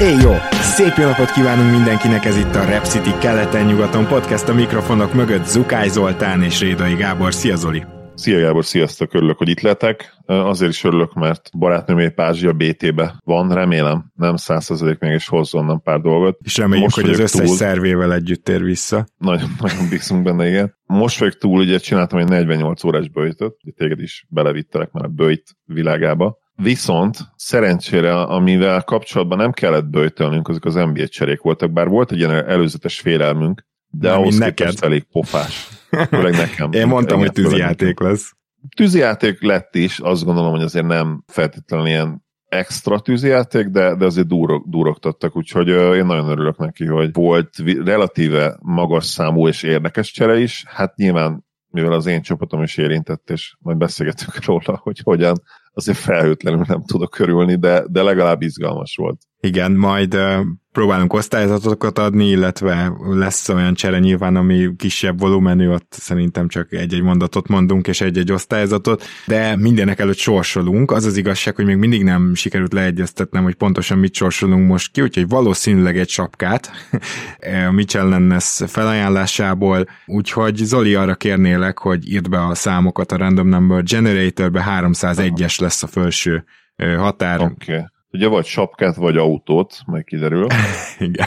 Éj jó! Szép jó napot kívánunk mindenkinek, ez itt a Rep City keleten-nyugaton podcast a mikrofonok mögött Zukály Zoltán és Rédai Gábor. Szia Zoli! Szia Gábor, sziasztok, örülök, hogy itt letek. Azért is örülök, mert barátnőm épp Ázsia BT-be van, remélem, nem százszerzelék még, és hozzon nem pár dolgot. És reméljük, Most hogy az összes túl. szervével együtt tér vissza. Nagyon, nagyon bízunk benne, igen. Most vagyok túl, ugye csináltam egy 48 órás böjtöt, téged is belevittelek már a böjt világába. Viszont szerencsére, amivel kapcsolatban nem kellett böjtölnünk, azok az NBA cserék voltak, bár volt egy ilyen előzetes félelmünk, de Mármint ahhoz neked. képest elég pofás. Főleg nekem. Én mondtam, hogy tűzijáték lesz. tűzijáték lett is, azt gondolom, hogy azért nem feltétlenül ilyen extra tűzijáték, de, de azért durog, durogtattak, úgyhogy én nagyon örülök neki, hogy volt relatíve magas számú és érdekes csere is. Hát nyilván, mivel az én csapatom is érintett, és majd beszélgetünk róla, hogy hogyan, azért felhőtlenül nem tudok örülni, de, de legalább izgalmas volt. Igen, majd uh, próbálunk osztályzatokat adni, illetve lesz olyan csere nyilván, ami kisebb volumenű, ott szerintem csak egy-egy mondatot mondunk, és egy-egy osztályzatot, de mindenek előtt sorsolunk. Az az igazság, hogy még mindig nem sikerült leegyeztetnem, hogy pontosan mit sorsolunk most ki, úgyhogy valószínűleg egy sapkát Mitchell Lennes felajánlásából, úgyhogy Zoli arra kérnélek, hogy írd be a számokat a Random Number Generatorbe, 301-es lesz a fölső ö, határ. Okay. Ugye vagy sapkát, vagy autót, majd kiderül. Igen.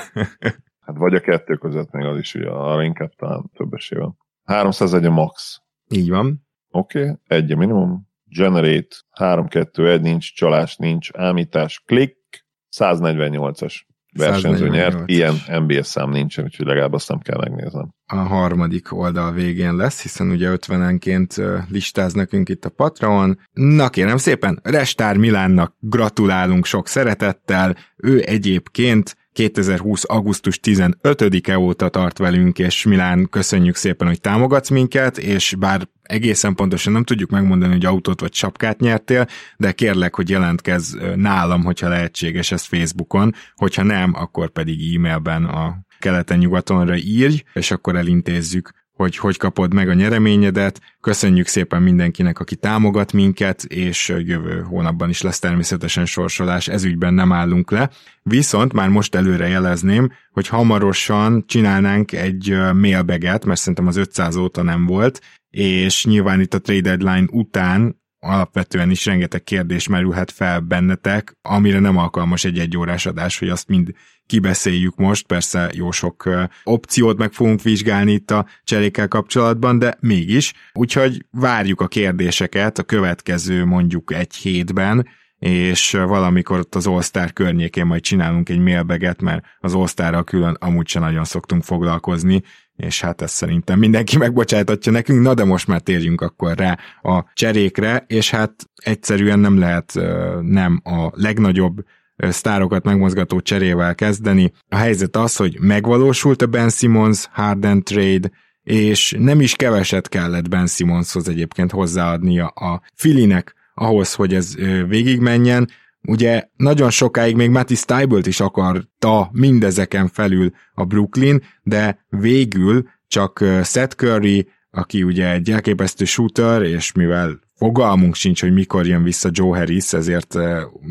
Hát vagy a kettő között még az is, ugye arra inkább talán több esély van. 301 a max. Így van. Oké, okay. egy a minimum. Generate, 3-2-1, nincs csalás, nincs ámítás, klik, 148-as versenyző 148-as. nyert. Ilyen NBA szám nincsen, úgyhogy legalább azt nem kell megnéznem. a harmadik oldal végén lesz, hiszen ugye 50-enként ö, listáz nekünk itt a Patreon. Na kérem szépen, Restár Milánnak gratulálunk sok szeretettel, ő egyébként 2020. augusztus 15-e óta tart velünk, és Milán, köszönjük szépen, hogy támogatsz minket, és bár egészen pontosan nem tudjuk megmondani, hogy autót vagy sapkát nyertél, de kérlek, hogy jelentkezz nálam, hogyha lehetséges ez Facebookon, hogyha nem, akkor pedig e-mailben a keleten-nyugatonra írj, és akkor elintézzük, hogy hogy kapod meg a nyereményedet. Köszönjük szépen mindenkinek, aki támogat minket, és jövő hónapban is lesz természetesen sorsolás, ezügyben nem állunk le. Viszont már most előre jelezném, hogy hamarosan csinálnánk egy ö, mailbaget, mert szerintem az 500 óta nem volt, és nyilván itt a trade deadline után alapvetően is rengeteg kérdés merülhet fel bennetek, amire nem alkalmas egy egyórás adás, hogy azt mind kibeszéljük most, persze jó sok opciót meg fogunk vizsgálni itt a cserékkel kapcsolatban, de mégis, úgyhogy várjuk a kérdéseket a következő mondjuk egy hétben, és valamikor ott az All-Star környékén majd csinálunk egy mailbaget, mert az All-Starral külön amúgy sem nagyon szoktunk foglalkozni, és hát ezt szerintem mindenki megbocsájtatja nekünk, na de most már térjünk akkor rá a cserékre, és hát egyszerűen nem lehet nem a legnagyobb sztárokat megmozgató cserével kezdeni. A helyzet az, hogy megvalósult a Ben Simmons Harden trade, és nem is keveset kellett Ben Simmonshoz egyébként hozzáadnia a Filinek ahhoz, hogy ez végigmenjen. Ugye nagyon sokáig még Matty Stybelt is akarta mindezeken felül a Brooklyn, de végül csak Seth Curry, aki ugye egy elképesztő shooter, és mivel fogalmunk sincs, hogy mikor jön vissza Joe Harris, ezért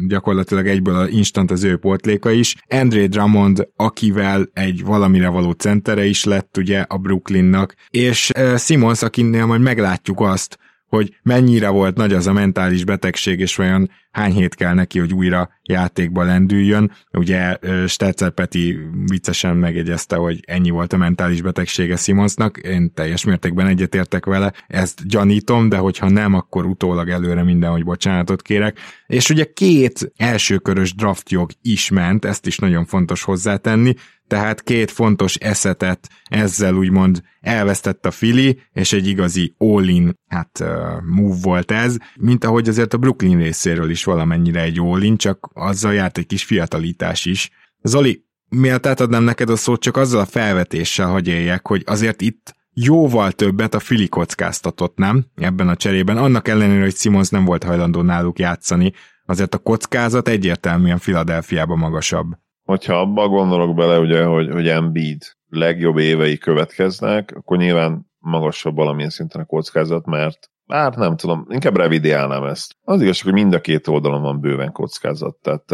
gyakorlatilag egyből a instant az ő pótléka is. Andre Drummond, akivel egy valamire való centere is lett ugye a Brooklynnak, és Simons, akinél majd meglátjuk azt, hogy mennyire volt nagy az a mentális betegség, és olyan hány hét kell neki, hogy újra játékba lendüljön. Ugye Stetzer Peti viccesen megjegyezte, hogy ennyi volt a mentális betegsége Simonsnak, én teljes mértékben egyetértek vele, ezt gyanítom, de hogyha nem, akkor utólag előre minden, hogy bocsánatot kérek. És ugye két elsőkörös draftjog is ment, ezt is nagyon fontos hozzátenni, tehát két fontos eszetet ezzel úgymond elvesztett a Fili, és egy igazi all-in hát, move volt ez, mint ahogy azért a Brooklyn részéről is valamennyire egy all-in, csak azzal járt egy kis fiatalítás is. Zoli, miért átadnám neked a szót, csak azzal a felvetéssel, hogy éljek, hogy azért itt jóval többet a Fili kockáztatott, nem? Ebben a cserében. Annak ellenére, hogy Simons nem volt hajlandó náluk játszani, azért a kockázat egyértelműen Filadelfiában magasabb hogyha abba gondolok bele, ugye, hogy, hogy Embiid legjobb évei következnek, akkor nyilván magasabb valamilyen szinten a kockázat, mert hát nem tudom, inkább revidiálnám ezt. Az igazság, hogy mind a két oldalon van bőven kockázat, tehát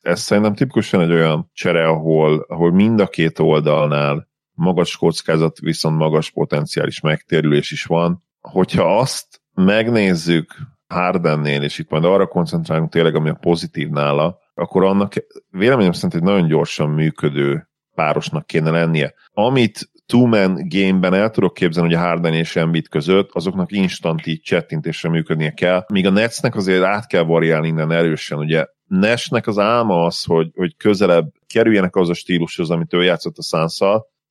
ez szerintem tipikusan egy olyan csere, ahol, ahol mind a két oldalnál magas kockázat, viszont magas potenciális megtérülés is van. Hogyha azt megnézzük Hardennél, és itt majd arra koncentrálunk tényleg, ami a pozitív nála, akkor annak véleményem szerint egy nagyon gyorsan működő párosnak kéne lennie. Amit two-man game-ben el tudok képzelni, hogy a Harden és Embiid között, azoknak instant így csettintésre működnie kell, míg a Netsnek azért át kell variálni innen erősen, ugye Nashnek az álma az, hogy, hogy közelebb kerüljenek az a stílushoz, amit ő játszott a suns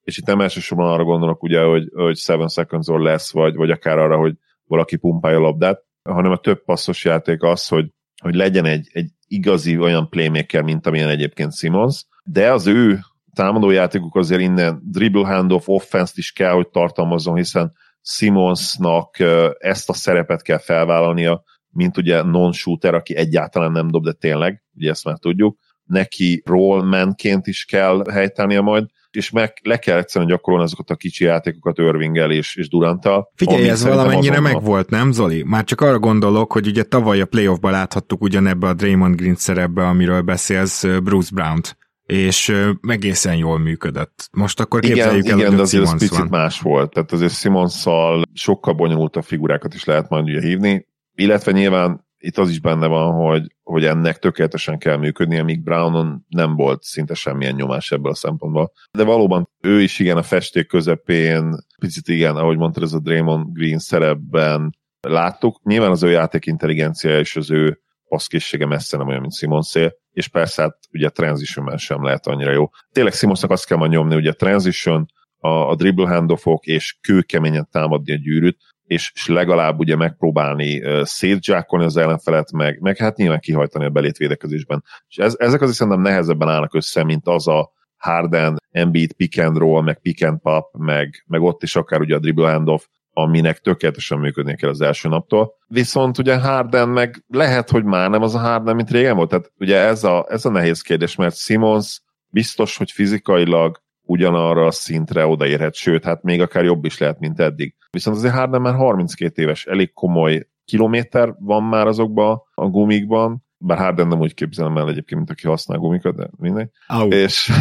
és itt nem elsősorban arra gondolok, ugye, hogy, hogy seven seconds or lesz, vagy, vagy akár arra, hogy valaki pumpálja a labdát, hanem a több passzos játék az, hogy, hogy legyen egy, egy igazi olyan playmaker, mint amilyen egyébként Simons, de az ő támadójátékuk azért innen dribble handoff offense is kell, hogy tartalmazzon, hiszen Simonsnak ezt a szerepet kell felvállalnia, mint ugye non-shooter, aki egyáltalán nem dob, de tényleg, ugye ezt már tudjuk. Neki rollmanként is kell helytállnia majd, és meg le kell egyszerűen gyakorolni azokat a kicsi játékokat Irvinggel és, és Duranttal. Figyelj, ez valamennyire meg volt, nem Zoli? Már csak arra gondolok, hogy ugye tavaly a playoffban láthattuk ugyanebbe a Draymond Green szerepbe, amiről beszélsz, Bruce Brown-t és egészen jól működött. Most akkor képzeljük igen, el, igen, de azért Simons picit van. más volt. Tehát azért Simonszal sokkal bonyolultabb figurákat is lehet majd ugye hívni, illetve nyilván itt az is benne van, hogy, hogy ennek tökéletesen kell működnie, míg Brownon nem volt szinte semmilyen nyomás ebből a szempontból. De valóban ő is igen a festék közepén, picit igen, ahogy mondtad, ez a Draymond Green szerepben láttuk. Nyilván az ő játék intelligencia és az ő passzkészsége messze nem olyan, mint Simonszé, és persze hát ugye transitionben sem lehet annyira jó. Tényleg Simonsnak azt kell majd nyomni, ugye a transition, a, a dribble handoffok és kőkeményen támadni a gyűrűt, és, és legalább ugye megpróbálni uh, szétzsákolni az ellenfelet, meg, meg hát nyilván kihajtani a belét védekezésben. És ez, ezek azért szerintem nehezebben állnak össze, mint az a Harden, Embiid, pick and roll, meg pick and pop, meg, meg ott is akár ugye a dribble handoff, aminek tökéletesen működnie kell az első naptól. Viszont ugye Harden meg lehet, hogy már nem az a Harden, mint régen volt. Tehát ugye ez a, ez a nehéz kérdés, mert Simons biztos, hogy fizikailag ugyanarra a szintre odaérhet, sőt, hát még akár jobb is lehet, mint eddig. Viszont azért Harden már 32 éves, elég komoly kilométer van már azokban a gumikban, bár Harden nem úgy képzelem el egyébként, mint aki használ gumikat, de mindegy. Au. És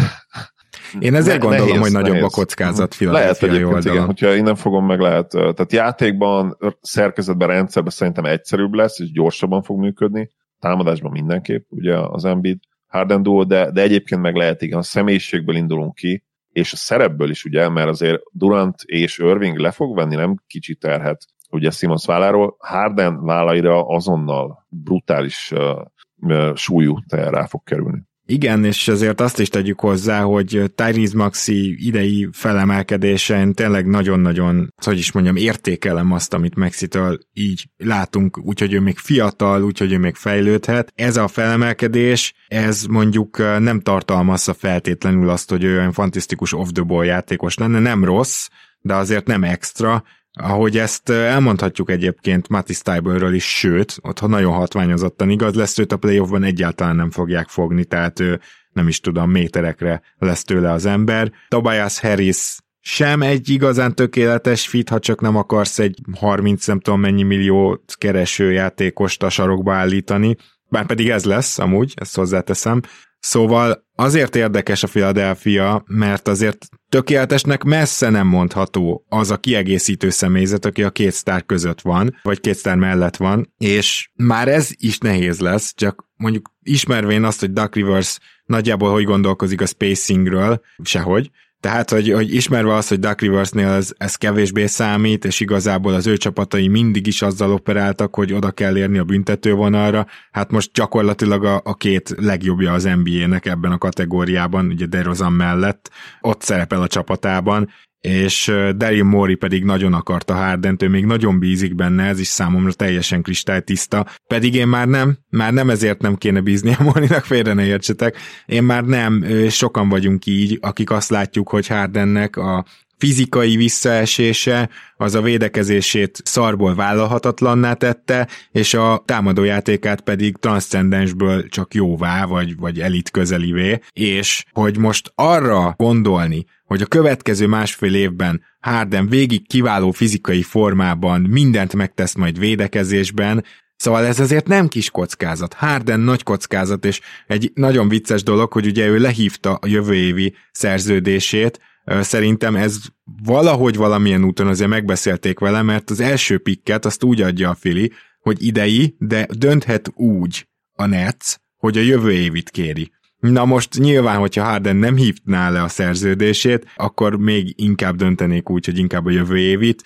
Én ezért Ne- gondolom, nehéz, hogy nagyobb nehéz. a kockázat lehet Philadelphia egyébként, igen, oldalon. hogyha innen fogom meg lehet. Tehát játékban, szerkezetben, rendszerben szerintem egyszerűbb lesz, és gyorsabban fog működni. Támadásban mindenképp, ugye az Embiid, Harden duo, de, de egyébként meg lehet, igen, a személyiségből indulunk ki, és a szerepből is, ugye, mert azért Durant és Irving le fog venni, nem kicsi terhet, ugye Simons válláról, Harden vállaira azonnal brutális uh, súlyú teher rá fog kerülni. Igen, és ezért azt is tegyük hozzá, hogy Tyrese Maxi idei felemelkedésen tényleg nagyon-nagyon, hogy is mondjam, értékelem azt, amit Maxitől így látunk, úgyhogy ő még fiatal, úgyhogy ő még fejlődhet. Ez a felemelkedés, ez mondjuk nem tartalmazza feltétlenül azt, hogy ő olyan fantasztikus off-the-ball játékos lenne, nem rossz, de azért nem extra, ahogy ezt elmondhatjuk egyébként Mattis Tyberről is, sőt, ott nagyon hatványozottan igaz lesz, őt a playoffban egyáltalán nem fogják fogni, tehát ő nem is tudom, méterekre lesz tőle az ember. Tobias Harris sem egy igazán tökéletes fit, ha csak nem akarsz egy 30 nem tudom mennyi millió kereső játékost a sarokba állítani, bár pedig ez lesz amúgy, ezt hozzáteszem, Szóval azért érdekes a Philadelphia, mert azért tökéletesnek messze nem mondható az a kiegészítő személyzet, aki a két sztár között van, vagy két sztár mellett van, és már ez is nehéz lesz, csak mondjuk ismervén azt, hogy Duck Rivers nagyjából hogy gondolkozik a spacingről, sehogy, tehát, hogy, hogy ismerve azt, hogy Duck Riversnél ez, ez kevésbé számít, és igazából az ő csapatai mindig is azzal operáltak, hogy oda kell érni a büntetővonalra, hát most gyakorlatilag a, a két legjobbja az NBA-nek ebben a kategóriában, ugye DeRozan mellett, ott szerepel a csapatában, és Daryl Mori pedig nagyon akarta Hardent, ő még nagyon bízik benne, ez is számomra teljesen kristálytiszta, pedig én már nem, már nem ezért nem kéne bízni a Morinak, félre ne értsetek, én már nem, sokan vagyunk így, akik azt látjuk, hogy Hardennek a fizikai visszaesése az a védekezését szarból vállalhatatlanná tette, és a támadójátékát pedig transzcendensből csak jóvá, vagy, vagy elit közelivé, és hogy most arra gondolni, hogy a következő másfél évben Harden végig kiváló fizikai formában mindent megtesz majd védekezésben, Szóval ez azért nem kis kockázat. Harden nagy kockázat, és egy nagyon vicces dolog, hogy ugye ő lehívta a jövő évi szerződését, Szerintem ez valahogy valamilyen úton azért megbeszélték vele, mert az első pikket azt úgy adja a Fili, hogy idei, de dönthet úgy a Nets, hogy a jövő évit kéri. Na most nyilván, hogyha Harden nem hívná le a szerződését, akkor még inkább döntenék úgy, hogy inkább a jövő évit.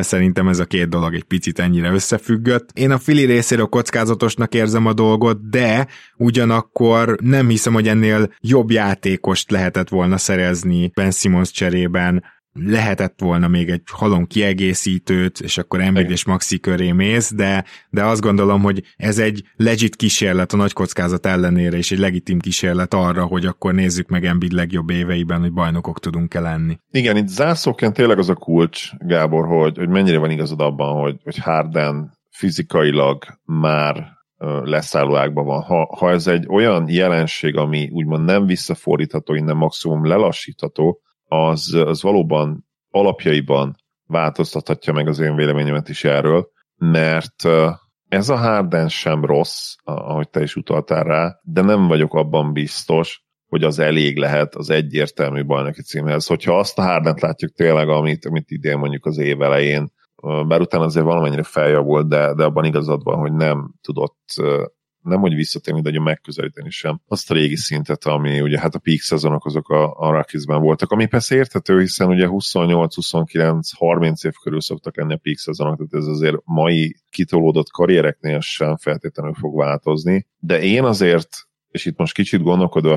Szerintem ez a két dolog egy picit ennyire összefüggött. Én a Fili részéről kockázatosnak érzem a dolgot, de ugyanakkor nem hiszem, hogy ennél jobb játékost lehetett volna szerezni Ben Simmons cserében lehetett volna még egy halom kiegészítőt, és akkor Embiid és Maxi köré mész, de, de azt gondolom, hogy ez egy legit kísérlet a nagy kockázat ellenére, és egy legitim kísérlet arra, hogy akkor nézzük meg Embiid legjobb éveiben, hogy bajnokok tudunk-e lenni. Igen, itt zászlóként tényleg az a kulcs, Gábor, hogy, hogy mennyire van igazad abban, hogy, hogy Harden fizikailag már leszálló ágban van. Ha, ha ez egy olyan jelenség, ami úgymond nem visszafordítható, innen maximum lelassítható, az, az valóban alapjaiban változtathatja meg az én véleményemet is erről, mert ez a Harden sem rossz, ahogy te is utaltál rá, de nem vagyok abban biztos, hogy az elég lehet az egyértelmű bajnoki címhez. Hogyha azt a Hardent látjuk tényleg, amit, amit idén mondjuk az év elején, bár utána azért valamennyire feljavult, de, de abban igazad van, hogy nem tudott nem hogy visszatérni, de hogy megközelíteni sem. Azt a régi szintet, ami ugye hát a peak szezonok azok a, a Rockies-ben voltak, ami persze érthető, hiszen ugye 28, 29, 30 év körül szoktak lenni a peak szezonok, tehát ez azért mai kitolódott karriereknél sem feltétlenül fog változni, de én azért, és itt most kicsit gondolkodva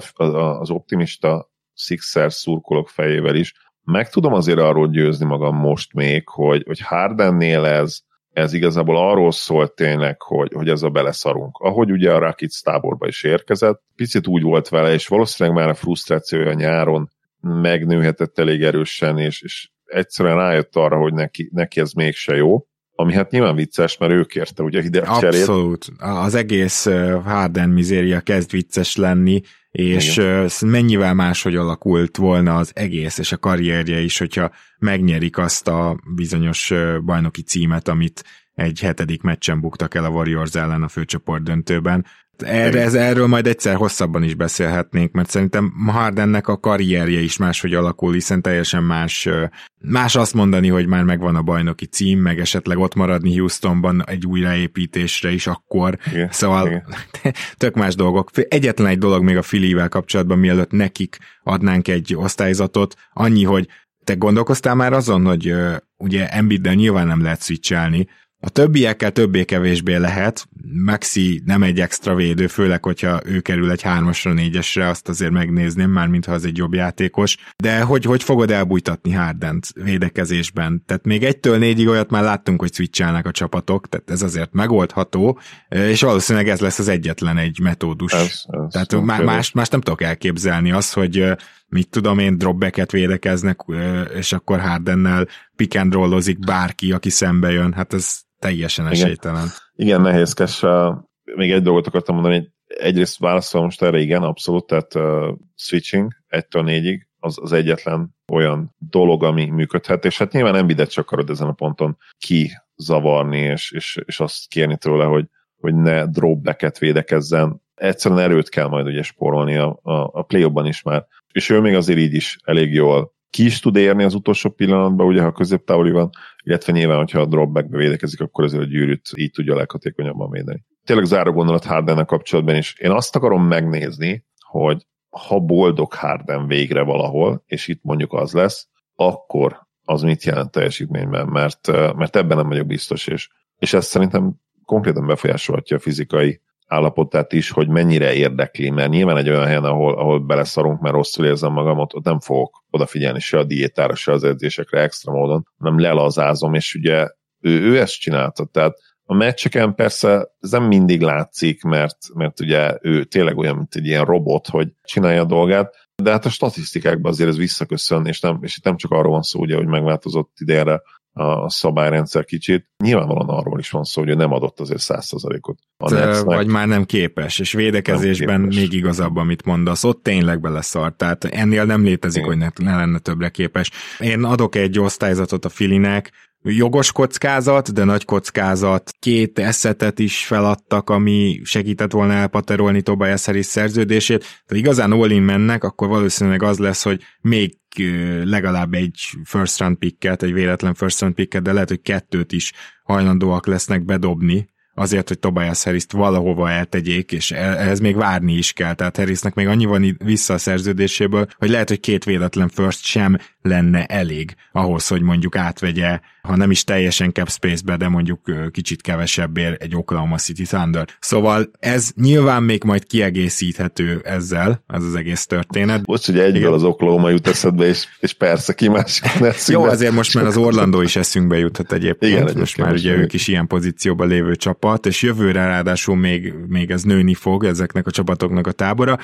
az optimista Sixers szurkolók fejével is, meg tudom azért arról győzni magam most még, hogy, hogy Hardennél ez ez igazából arról szólt tényleg, hogy, hogy ez a beleszarunk. Ahogy ugye a Rakic táborba is érkezett, picit úgy volt vele, és valószínűleg már a frusztrációja nyáron megnőhetett elég erősen, és, és egyszerűen rájött arra, hogy neki, neki ez mégse jó. Ami hát nyilván vicces, mert ő kérte ugye ide a cserét. Abszolút. Az egész Harden mizéria kezd vicces lenni, és Igen. mennyivel máshogy alakult volna az egész és a karrierje is, hogyha megnyerik azt a bizonyos bajnoki címet, amit egy hetedik meccsen buktak el a Warriors ellen a főcsoport döntőben. Erre, ez, erről majd egyszer hosszabban is beszélhetnénk, mert szerintem Hardennek a karrierje is máshogy alakul, hiszen teljesen más, más azt mondani, hogy már megvan a bajnoki cím, meg esetleg ott maradni Houstonban egy újraépítésre is akkor. Igen, szóval igen. tök más dolgok. Egyetlen egy dolog még a Filivel kapcsolatban, mielőtt nekik adnánk egy osztályzatot, annyi, hogy te gondolkoztál már azon, hogy ugye Embiiddel nyilván nem lehet switchelni, a többiekkel többé-kevésbé lehet, Maxi nem egy extra védő, főleg, hogyha ő kerül egy hármasra, négyesre, azt azért megnézném már, mintha az egy jobb játékos. De hogy, hogy fogod elbújtatni Hardent védekezésben? Tehát még egytől négyig olyat már láttunk, hogy switchelnek a csapatok, tehát ez azért megoldható, és valószínűleg ez lesz az egyetlen egy metódus. Ez, ez tehát má, más, más nem tudok elképzelni az, hogy mit tudom én, dropbacket védekeznek, és akkor Hardennel pick and rollozik bárki, aki szembe jön. Hát ez teljesen esélytelen. Igen, igen nehézkes. Még egy dolgot akartam mondani, egyrészt válaszolom most erre, igen, abszolút, tehát uh, switching 1-től 4-ig az, az egyetlen olyan dolog, ami működhet, és hát nyilván nem bidet csak akarod ezen a ponton kizavarni, és, és, és azt kérni tőle, hogy, hogy ne dropbacket védekezzen. egyszerűen erőt kell majd ugye spórolni a, a, a play is már. És ő még azért így is elég jól ki is tud érni az utolsó pillanatban, ugye ha középtávoli van, illetve nyilván, hogyha a dropbackbe védekezik, akkor azért a gyűrűt így tudja leghatékonyabban védeni. Tényleg záró gondolat Hardennel kapcsolatban is. Én azt akarom megnézni, hogy ha boldog Harden végre valahol, és itt mondjuk az lesz, akkor az mit jelent teljesítményben, mert, mert ebben nem vagyok biztos, és, és ez szerintem konkrétan befolyásolhatja a fizikai állapotát is, hogy mennyire érdekli, mert nyilván egy olyan helyen, ahol, ahol beleszarunk, mert rosszul érzem magam, ott, nem fogok odafigyelni se a diétára, se az edzésekre extra módon, hanem lelazázom, és ugye ő, ő ezt csinálta, tehát a meccseken persze ez nem mindig látszik, mert, mert ugye ő tényleg olyan, mint egy ilyen robot, hogy csinálja a dolgát, de hát a statisztikákban azért ez visszaköszön, és, nem, és itt nem csak arról van szó, ugye, hogy megváltozott idejére a szabályrendszer kicsit. Nyilvánvalóan arról is van szó, hogy ő nem adott azért százszerzalékot. Vagy már nem képes, és védekezésben képes. még igazabb, amit mondasz. Ott tényleg beleszart, tehát ennél nem létezik, Igen. hogy ne, ne lenne többre képes. Én adok egy osztályzatot a Filinek, jogos kockázat, de nagy kockázat. Két eszetet is feladtak, ami segített volna elpaterolni Tobias Harris szerződését. Tehát igazán all mennek, akkor valószínűleg az lesz, hogy még legalább egy first round picket, egy véletlen first round picket, de lehet, hogy kettőt is hajlandóak lesznek bedobni azért, hogy Tobias harris valahova eltegyék, és ehhez még várni is kell. Tehát Harrisnek még annyi van vissza a szerződéséből, hogy lehet, hogy két véletlen first sem lenne elég ahhoz, hogy mondjuk átvegye, ha nem is teljesen cap space-be, de mondjuk kicsit kevesebbért egy Oklahoma City Thunder. Szóval ez nyilván még majd kiegészíthető ezzel, ez az egész történet. Most, hogy egyből Igen. az Oklahoma jut eszedbe, és, és persze ki más Jó, azért most már az Orlando is eszünkbe juthat egyébként. Igen, most már ugye ők is ilyen pozícióban lévő csapat, és jövőre ráadásul még, még ez nőni fog ezeknek a csapatoknak a tábora.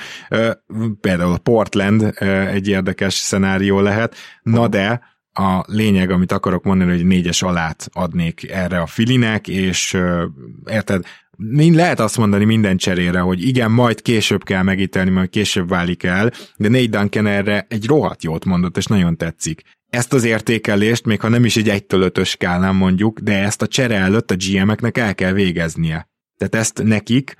Például a Portland egy érdekes szenárió lehet, Na de a lényeg, amit akarok mondani, hogy négyes alát adnék erre a filinek, és érted, lehet azt mondani minden cserére, hogy igen, majd később kell megítelni, majd később válik el, de Nate Duncan erre egy rohadt jót mondott, és nagyon tetszik. Ezt az értékelést, még ha nem is egy egytől ötös skálán mondjuk, de ezt a csere előtt a GM-eknek el kell végeznie. Tehát ezt nekik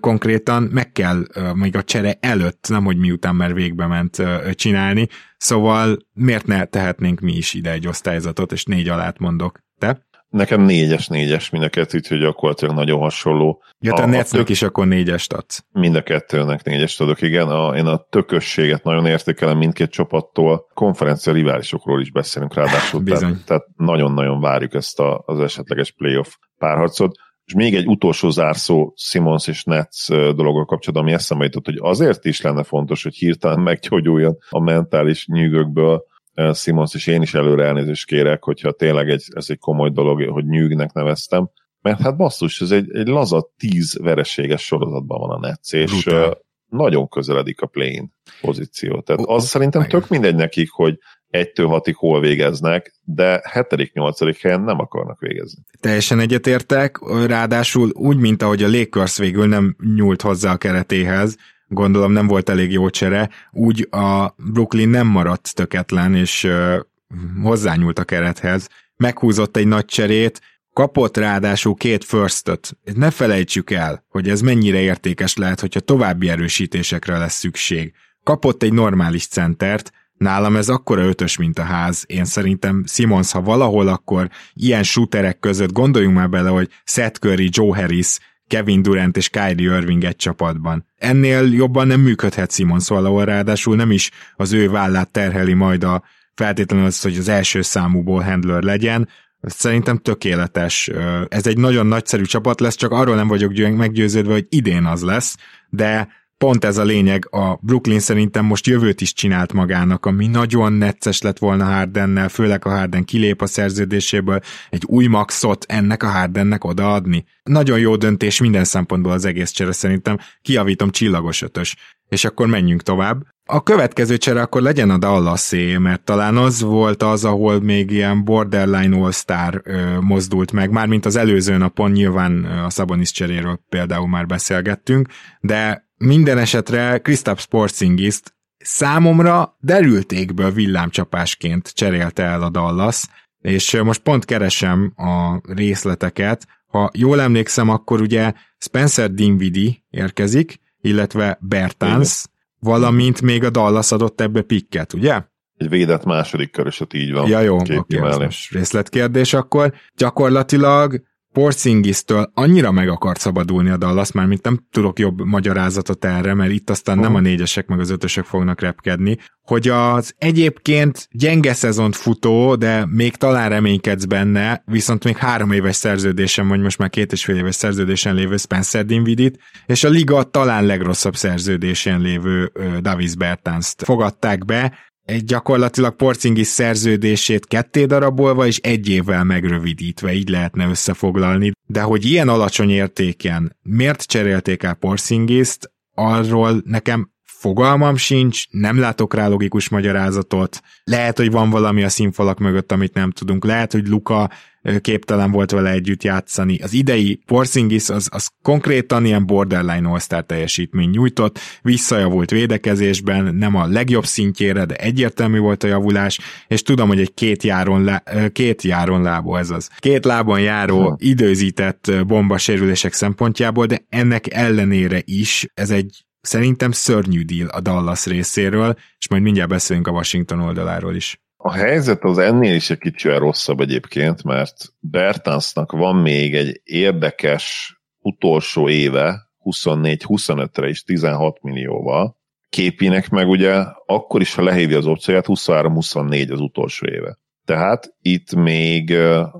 konkrétan meg kell még a csere előtt, nem hogy miután már végbe ment csinálni, szóval miért ne tehetnénk mi is ide egy osztályzatot, és négy alát mondok. Te? Nekem négyes, négyes mind a kettő, úgyhogy gyakorlatilag nagyon hasonló. Ja, te a, Netflix tök... is akkor négyest adsz. Mind a kettőnek négyest adok, igen. A, én a tökösséget nagyon értékelem mindkét csapattól. Konferencia riválisokról is beszélünk ráadásul. Bizony. Tehát, tehát nagyon-nagyon várjuk ezt a, az esetleges playoff párharcot. És még egy utolsó zárszó Simons és Nets dologgal kapcsolatban, ami eszembe jutott, hogy azért is lenne fontos, hogy hirtelen meggyógyuljon a mentális nyűgökből Simons, és én is előre elnézést kérek, hogyha tényleg egy, ez egy komoly dolog, hogy nyűgnek neveztem, mert hát basszus, ez egy, egy laza tíz vereséges sorozatban van a Nets, és Brutál. nagyon közeledik a play pozíció. Tehát az szerintem tök mindegy nekik, hogy egytől hatig hol végeznek, de hetedik, nyolcadik helyen nem akarnak végezni. Teljesen egyetértek, ráadásul úgy, mint ahogy a Lakers végül nem nyúlt hozzá a keretéhez, gondolom nem volt elég jó csere, úgy a Brooklyn nem maradt töketlen, és uh, hozzányúlt a kerethez, meghúzott egy nagy cserét, kapott ráadásul két firstöt. Ne felejtsük el, hogy ez mennyire értékes lehet, hogyha további erősítésekre lesz szükség. Kapott egy normális centert, Nálam ez akkora ötös, mint a ház. Én szerintem Simons, ha valahol, akkor ilyen shooterek között gondoljunk már bele, hogy Seth Curry, Joe Harris, Kevin Durant és Kyrie Irving egy csapatban. Ennél jobban nem működhet Simons valahol, ráadásul nem is az ő vállát terheli majd a feltétlenül az, hogy az első számúból handler legyen, Szerintem tökéletes. Ez egy nagyon nagyszerű csapat lesz, csak arról nem vagyok meggyőződve, hogy idén az lesz, de pont ez a lényeg, a Brooklyn szerintem most jövőt is csinált magának, ami nagyon necces lett volna Hardennel, főleg a Harden kilép a szerződéséből, egy új maxot ennek a Hardennek odaadni. Nagyon jó döntés minden szempontból az egész csere szerintem, kiavítom csillagos ötös. És akkor menjünk tovább. A következő csere akkor legyen a dallas mert talán az volt az, ahol még ilyen borderline all-star ö, mozdult meg, mármint az előző napon nyilván a Sabonis cseréről például már beszélgettünk, de minden esetre Kristaps Porzingist számomra derültékből villámcsapásként cserélte el a Dallas, és most pont keresem a részleteket. Ha jól emlékszem, akkor ugye Spencer Dinwiddie érkezik, illetve Bertans, valamint még a Dallas adott ebbe pikket, ugye? Egy védett második köröset így van. Ja jó, oké, okay, részletkérdés akkor. Gyakorlatilag Porzingis-től annyira meg akart szabadulni a Dallas, már mint nem tudok jobb magyarázatot erre, mert itt aztán nem a négyesek meg az ötösök fognak repkedni, hogy az egyébként gyenge szezont futó, de még talán reménykedsz benne, viszont még három éves szerződésen, vagy most már két és fél éves szerződésen lévő Spencer Dinvidit, és a liga talán legrosszabb szerződésén lévő Davis Bertans-t fogadták be, egy gyakorlatilag Porcingis szerződését ketté darabolva és egy évvel megrövidítve, így lehetne összefoglalni. De hogy ilyen alacsony értéken miért cserélték el Porcingiszt, arról nekem fogalmam sincs, nem látok rá logikus magyarázatot. Lehet, hogy van valami a színfalak mögött, amit nem tudunk. Lehet, hogy Luka képtelen volt vele együtt játszani. Az idei Porzingis az, az konkrétan ilyen borderline all teljesítmény nyújtott, visszajavult védekezésben, nem a legjobb szintjére, de egyértelmű volt a javulás, és tudom, hogy egy két járon, lá, két járon lábó ez az. Két lábon járó időzített bomba sérülések szempontjából, de ennek ellenére is ez egy szerintem szörnyű deal a Dallas részéről, és majd mindjárt beszélünk a Washington oldaláról is. A helyzet az ennél is egy kicsivel rosszabb egyébként, mert Bertansnak van még egy érdekes utolsó éve, 24-25-re is 16 millióval, képinek meg ugye akkor is, ha lehívja az opcióját, 23-24 az utolsó éve. Tehát itt még,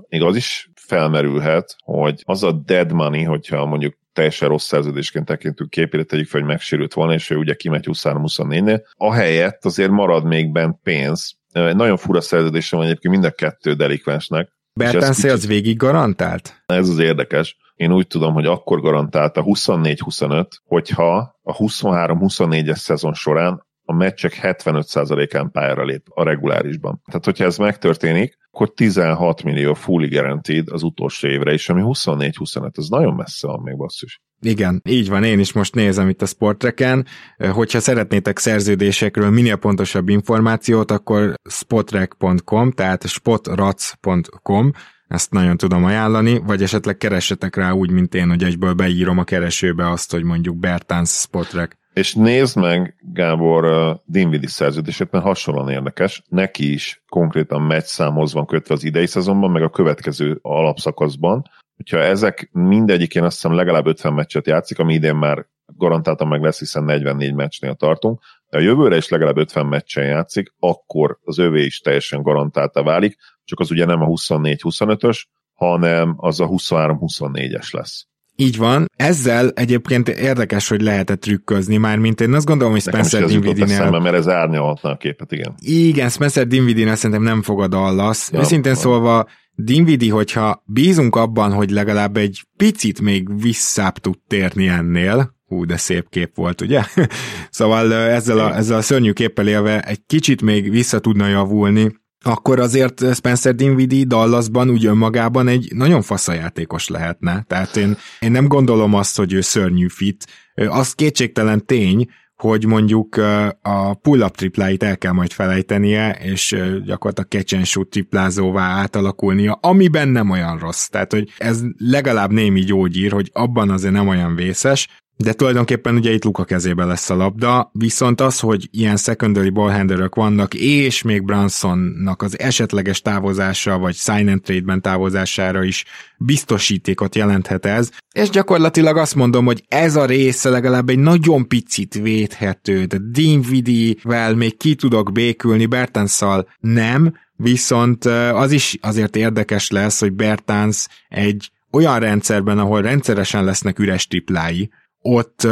még az is felmerülhet, hogy az a dead money, hogyha mondjuk teljesen rossz szerződésként tekintünk képére, tegyük fel, hogy megsérült volna, és ő ugye kimegy 23-24-nél, ahelyett azért marad még bent pénz, nagyon fura szerződése van egyébként mind a kettő delikvensnek. Bertánszé az végig garantált? Ez az érdekes. Én úgy tudom, hogy akkor garantálta 24-25, hogyha a 23-24-es szezon során a meccsek 75%-án pályára lép a regulárisban. Tehát, hogyha ez megtörténik, akkor 16 millió fully guaranteed az utolsó évre is, ami 24-25, ez nagyon messze van még basszus. Igen, így van, én is most nézem itt a Sportreken. Hogyha szeretnétek szerződésekről minél pontosabb információt, akkor spotrek.com, tehát spotrac.com, ezt nagyon tudom ajánlani, vagy esetleg keressetek rá úgy, mint én, hogy egyből beírom a keresőbe azt, hogy mondjuk Bertans Spotrek. És nézd meg Gábor uh, Dinvidi szerződését, mert hasonlóan érdekes. Neki is konkrétan meccs számhoz van kötve az idei szezonban, meg a következő alapszakaszban. Hogyha ezek mindegyik, én azt hiszem legalább 50 meccset játszik, ami idén már garantáltan meg lesz, hiszen 44 meccsnél tartunk, de a jövőre is legalább 50 meccsen játszik, akkor az övé is teljesen garantálta válik, csak az ugye nem a 24-25-ös, hanem az a 23-24-es lesz. Így van. Ezzel egyébként érdekes, hogy lehetett trükközni, már mint én azt gondolom, hogy Spencer Dinwiddie-nél... mert ez árnyalhatna a képet, igen. Igen, Spencer Dinwiddie-nél szerintem nem fogad Dallas. Ja, Őszintén van. szólva, Dinwiddie, hogyha bízunk abban, hogy legalább egy picit még visszább tud térni ennél, hú, de szép kép volt, ugye? szóval ezzel a, ezzel a szörnyű képpel élve egy kicsit még vissza tudna javulni, akkor azért Spencer Dinwiddie Dallasban úgy önmagában egy nagyon faszajátékos lehetne. Tehát én, én nem gondolom azt, hogy ő szörnyű fit. Az kétségtelen tény, hogy mondjuk a pull-up tripláit el kell majd felejtenie, és gyakorlatilag catch and shoot triplázóvá átalakulnia, amiben nem olyan rossz. Tehát, hogy ez legalább némi gyógyír, hogy abban azért nem olyan vészes, de tulajdonképpen ugye itt Luka kezében lesz a labda, viszont az, hogy ilyen secondary ballhanderök vannak, és még Bransonnak az esetleges távozása, vagy sign and trade-ben távozására is biztosítékot jelenthet ez, és gyakorlatilag azt mondom, hogy ez a része legalább egy nagyon picit védhető, de Dinwiddie-vel még ki tudok békülni, Bertanszal nem, viszont az is azért érdekes lesz, hogy Bertans egy olyan rendszerben, ahol rendszeresen lesznek üres triplái, ott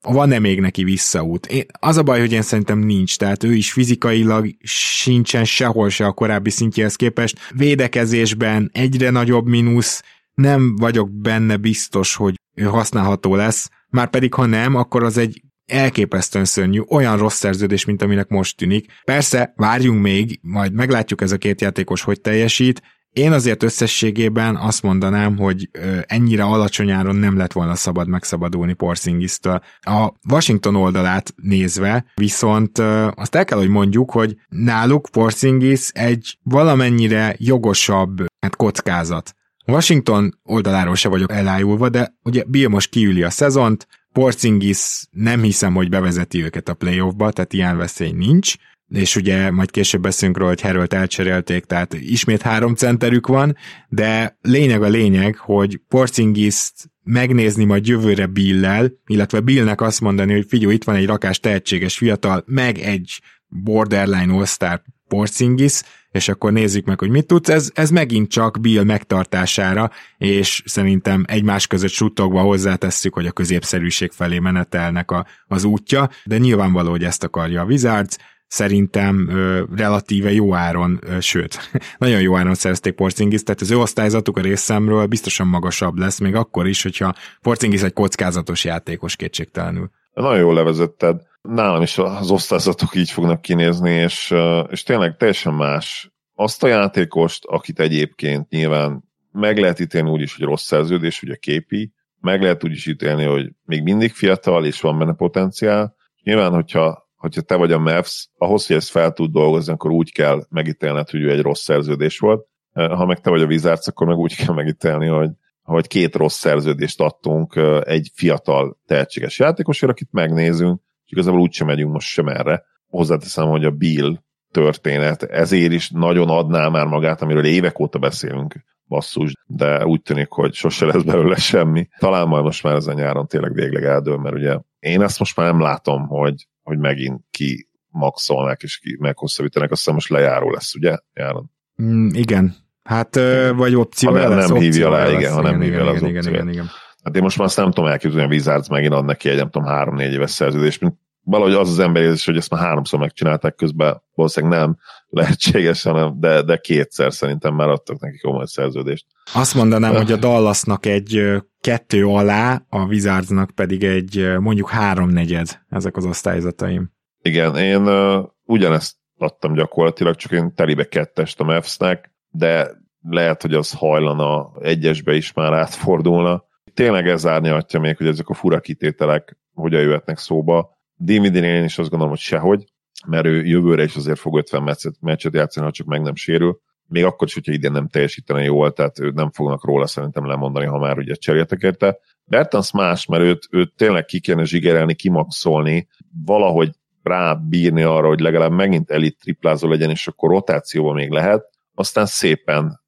van-e még neki visszaút? Én, az a baj, hogy én szerintem nincs, tehát ő is fizikailag sincsen sehol se a korábbi szintjéhez képest. Védekezésben egyre nagyobb mínusz, nem vagyok benne biztos, hogy ő használható lesz, már pedig ha nem, akkor az egy elképesztően szörnyű, olyan rossz szerződés, mint aminek most tűnik. Persze, várjunk még, majd meglátjuk ez a két játékos, hogy teljesít, én azért összességében azt mondanám, hogy ennyire alacsony áron nem lett volna szabad megszabadulni Porzingisztől. A Washington oldalát nézve, viszont azt el kell, hogy mondjuk, hogy náluk Porzingis egy valamennyire jogosabb hát kockázat. Washington oldaláról se vagyok elájulva, de ugye Bill most kiüli a szezont, Porzingis nem hiszem, hogy bevezeti őket a playoffba, tehát ilyen veszély nincs, és ugye majd később beszélünk róla, hogy Harold elcserélték, tehát ismét három centerük van, de lényeg a lényeg, hogy porzingis megnézni majd jövőre Billel, illetve Billnek azt mondani, hogy figyelj, itt van egy rakás tehetséges fiatal, meg egy borderline all-star Porzingis, és akkor nézzük meg, hogy mit tudsz. Ez, ez megint csak Bill megtartására, és szerintem egymás között suttogva hozzátesszük, hogy a középszerűség felé menetelnek a, az útja, de nyilvánvaló, hogy ezt akarja a Wizards, szerintem ö, relatíve jó áron, ö, sőt, nagyon jó áron szerezték Porzingis, tehát az ő osztályzatuk a részemről biztosan magasabb lesz, még akkor is, hogyha Porzingis egy kockázatos játékos kétségtelenül. Nagyon jól levezetted. Nálam is az osztályzatok így fognak kinézni, és, és tényleg teljesen más. Azt a játékost, akit egyébként nyilván meg lehet ítélni úgy is, hogy rossz szerződés, ugye képi, meg lehet úgy is ítélni, hogy még mindig fiatal, és van benne potenciál. Nyilván, hogyha hogyha te vagy a Mavs, ahhoz, hogy ezt fel tud dolgozni, akkor úgy kell megítélned, hogy ő egy rossz szerződés volt. Ha meg te vagy a Wizards, akkor meg úgy kell megítélni, hogy, hogy két rossz szerződést adtunk egy fiatal tehetséges játékosért, akit megnézünk, és igazából úgysem megyünk most sem erre. Hozzáteszem, hogy a Bill történet ezért is nagyon adná már magát, amiről évek óta beszélünk, basszus, de úgy tűnik, hogy sose lesz belőle semmi. Talán majd most már ezen nyáron tényleg végleg eldől, mert ugye én ezt most már nem látom, hogy hogy megint ki maxolnak és ki meghosszabbítanak, azt hiszem most lejáró lesz, ugye? Járon. Mm, igen. Hát, vagy opció ha nem, lesz, nem hívja le, lesz, igen, ha nem hívja le az igen, igen, igen, igen. Hát én most már azt nem tudom elképzelni, a Wizards megint ad neki egy, nem tudom, három-négy éves szerződést, mint valahogy az az ember érzés, hogy ezt már háromszor megcsinálták közben, valószínűleg nem lehetséges, hanem, de, de kétszer szerintem már adtak neki komoly szerződést. Azt mondanám, hogy a Dallasnak egy kettő alá, a Wizardsnak pedig egy mondjuk háromnegyed ezek az osztályzataim. Igen, én uh, ugyanezt adtam gyakorlatilag, csak én telibe kettest a Mavs-nek, de lehet, hogy az hajlana egyesbe is már átfordulna. Tényleg ez árnyalhatja még, hogy ezek a fura kitételek hogyan jöhetnek szóba. Davidin én is azt gondolom, hogy sehogy, mert ő jövőre is azért fog 50 meccset, meccset játszani, ha csak meg nem sérül. Még akkor is, hogyha idén nem teljesítene jól, tehát őt nem fognak róla szerintem lemondani, ha már ugye cseréltek érte. Bertans más, mert őt, őt tényleg ki kéne zsigerelni, kimaxolni, valahogy rábírni arra, hogy legalább megint elit triplázó legyen, és akkor rotációban még lehet, aztán szépen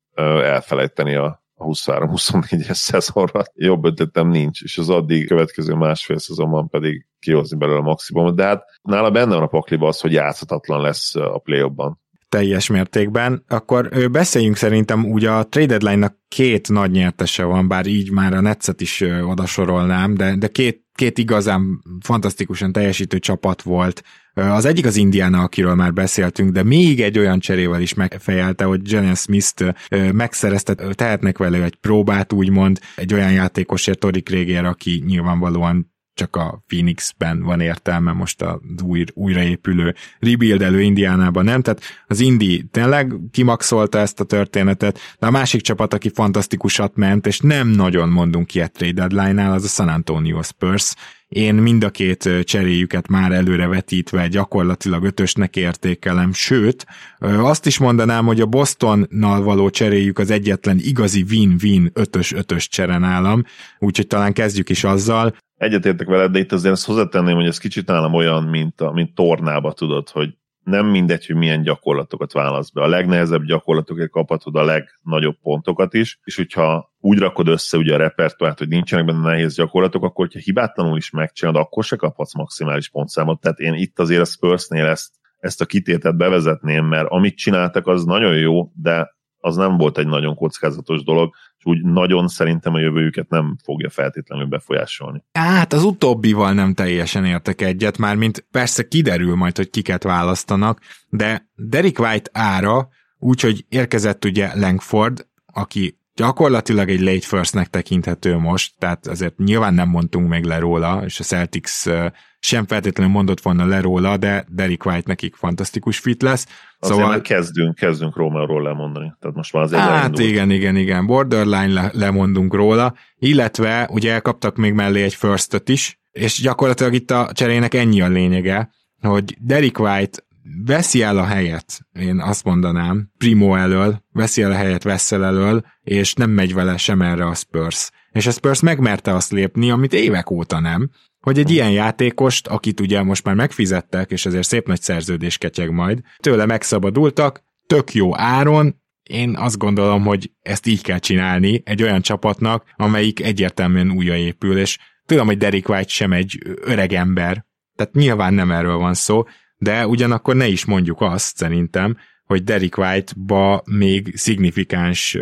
elfelejteni a 23-24-es szezonra. Jobb ötletem nincs, és az addig következő másfél szezonban pedig kihozni belőle a maximumot, de hát nála benne van a pakliba az, hogy játszhatatlan lesz a play ban teljes mértékben, akkor beszéljünk szerintem úgy a trade deadline-nak két nagy nyertese van, bár így már a Netszet is odasorolnám, de, de két, két igazán fantasztikusan teljesítő csapat volt. Az egyik az Indiana, akiről már beszéltünk, de még egy olyan cserével is megfejelte, hogy Jalen Smith-t megszerezte, tehetnek vele egy próbát, úgymond, egy olyan játékosért Torik Régér, aki nyilvánvalóan csak a Phoenixben van értelme most az új, újraépülő, rebuildelő Indiánában nem, tehát az Indi tényleg kimaxolta ezt a történetet, de a másik csapat, aki fantasztikusat ment, és nem nagyon mondunk ki a trade deadline-nál, az a San Antonio Spurs, én mind a két cseréjüket már előre vetítve gyakorlatilag ötösnek értékelem, sőt, azt is mondanám, hogy a Bostonnal való cseréjük az egyetlen igazi win-win ötös-ötös csere nálam, úgyhogy talán kezdjük is azzal, egyetértek veled, de itt azért ezt hozzátenném, hogy ez kicsit nálam olyan, mint, a, mint tornába tudod, hogy nem mindegy, hogy milyen gyakorlatokat válasz be. A legnehezebb gyakorlatokért kaphatod a legnagyobb pontokat is, és hogyha úgy rakod össze ugye a repertoárt, hogy nincsenek benne nehéz gyakorlatok, akkor hogyha hibátlanul is megcsinálod, akkor se kaphatsz maximális pontszámot. Tehát én itt azért a Spursnél ezt, ezt a kitétet bevezetném, mert amit csináltak, az nagyon jó, de az nem volt egy nagyon kockázatos dolog, és úgy nagyon szerintem a jövőjüket nem fogja feltétlenül befolyásolni. Hát az utóbbival nem teljesen értek egyet, már mint persze kiderül majd, hogy kiket választanak, de Derek White ára, úgyhogy érkezett ugye Langford, aki gyakorlatilag egy late firstnek tekinthető most, tehát azért nyilván nem mondtunk még le róla, és a Celtics sem feltétlenül mondott volna le róla, de Derek White nekik fantasztikus fit lesz. Azért szóval... már kezdünk, kezdünk Rómáról lemondani. Tehát most már az Hát elindult. igen, igen, igen. Borderline le, lemondunk róla, illetve ugye elkaptak még mellé egy first is, és gyakorlatilag itt a cserének ennyi a lényege, hogy Derek White veszi el a helyet, én azt mondanám, Primo elől, veszi el a helyet Vessel elől, és nem megy vele sem erre a Spurs. És a Spurs megmerte azt lépni, amit évek óta nem, hogy egy ilyen játékost, akit ugye most már megfizettek, és ezért szép nagy szerződés ketyeg majd, tőle megszabadultak, tök jó áron, én azt gondolom, hogy ezt így kell csinálni egy olyan csapatnak, amelyik egyértelműen újraépül, és tudom, hogy Derek White sem egy öreg ember, tehát nyilván nem erről van szó, de ugyanakkor ne is mondjuk azt szerintem, hogy Derek White-ba még szignifikáns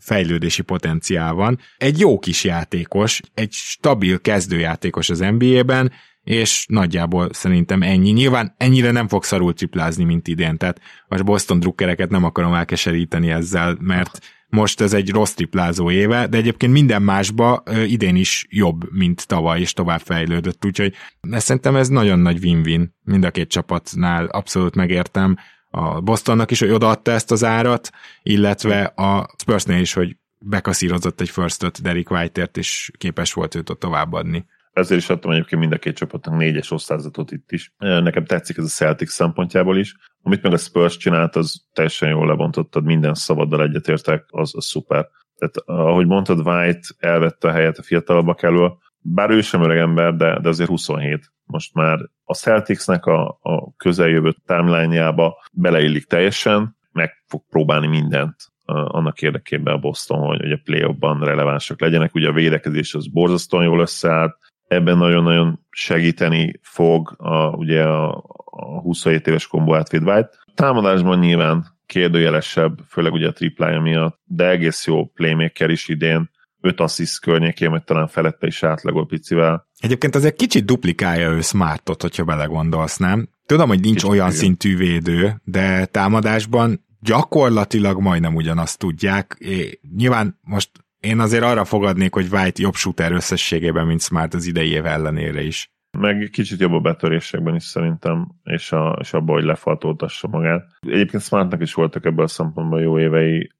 fejlődési potenciál van. Egy jó kis játékos, egy stabil kezdőjátékos az NBA-ben, és nagyjából szerintem ennyi. Nyilván ennyire nem fog szarul triplázni, mint idén, tehát a Boston drukkereket nem akarom elkeseríteni ezzel, mert most ez egy rossz triplázó éve, de egyébként minden másba idén is jobb, mint tavaly, és tovább fejlődött, úgyhogy szerintem ez nagyon nagy win-win. Mind a két csapatnál, abszolút megértem. A Bostonnak is, hogy odaadta ezt az árat, illetve a Spursnél is, hogy bekaszírozott egy first Derek White-ért, és képes volt őt továbbadni ezért is adtam egyébként mind a két csapatnak négyes osztályzatot itt is. Nekem tetszik ez a Celtics szempontjából is. Amit meg a Spurs csinált, az teljesen jól lebontottad, minden szabaddal egyetértek, az, az szuper. Tehát ahogy mondtad, White elvette a helyet a fiatalabbak elől, bár ő sem öreg ember, de, de azért 27. Most már a Celticsnek a, a közeljövő timeline beleillik teljesen, meg fog próbálni mindent annak érdekében a Boston, hogy, hogy a play-offban relevánsak legyenek. Ugye a védekezés az borzasztóan jól összeállt, ebben nagyon-nagyon segíteni fog a, ugye a, a 27 éves kombó átvéd White. Támadásban nyilván kérdőjelesebb, főleg ugye a triplája miatt, de egész jó playmaker is idén, 5 assziszt környékén, vagy talán felette is átlagol picivel. Egyébként azért kicsit duplikálja ő Smartot, hogyha belegondolsz, nem? Tudom, hogy nincs kicsit olyan igen. szintű védő, de támadásban gyakorlatilag majdnem ugyanazt tudják. É, nyilván most én azért arra fogadnék, hogy White jobb shooter összességében, mint Smart az idei év ellenére is. Meg kicsit jobb a betörésekben is szerintem, és, a, és abban, hogy lefaltoltassa magát. Egyébként Smartnak is voltak ebből a szempontból jó évei,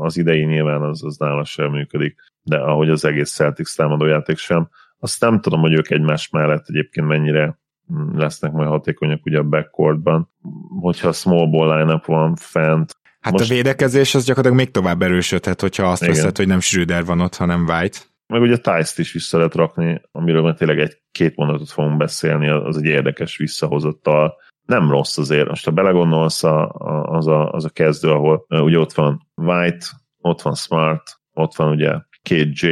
az idei nyilván az, az nála sem működik, de ahogy az egész Celtics támadójáték sem. Azt nem tudom, hogy ők egymás mellett egyébként mennyire lesznek majd hatékonyak ugye a backcourtban. Hogyha a small ball line van fent, Hát Most... a védekezés az gyakorlatilag még tovább erősödhet, hogyha azt Igen. veszed, hogy nem Schröder van ott, hanem White. Meg ugye Tice-t is vissza lehet rakni, amiről majd tényleg egy-két mondatot fogunk beszélni, az egy érdekes visszahozottal. Nem rossz azért, most ha belegondolsz, a, a, az, a, az a kezdő, ahol ugye ott van White, ott van Smart, ott van ugye két J,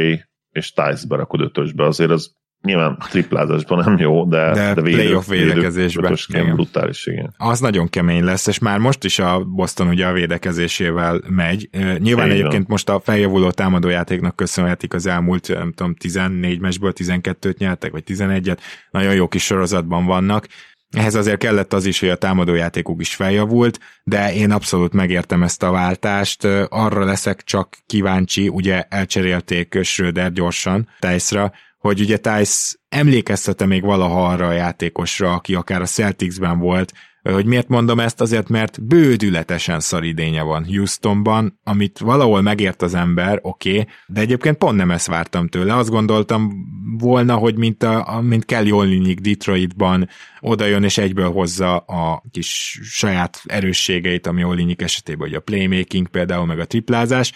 és Tice berakod ötösbe, azért az Nyilván triplázásban nem jó, de, de, de védő, playoff védekezésben igen. brutális, igen. Az nagyon kemény lesz, és már most is a Boston ugye a védekezésével megy. Nyilván Én egyébként most a feljavuló támadójátéknak köszönhetik az elmúlt, nem tudom, 14 mesből 12-t nyertek, vagy 11-et. Nagyon jó kis sorozatban vannak. Ehhez azért kellett az is, hogy a támadójátékuk is feljavult, de én abszolút megértem ezt a váltást. Arra leszek csak kíváncsi, ugye elcserélték Schröder gyorsan Tejszra, hogy ugye Tice emlékeztete még valaha arra a játékosra, aki akár a Celticsben volt, hogy miért mondom ezt? Azért, mert bődületesen szaridénye van Houstonban, amit valahol megért az ember, oké, okay, de egyébként pont nem ezt vártam tőle. Azt gondoltam volna, hogy mint, a, mint Kelly Olinik Detroitban oda jön és egyből hozza a kis saját erősségeit, ami Olinik esetében, hogy a playmaking például, meg a triplázás.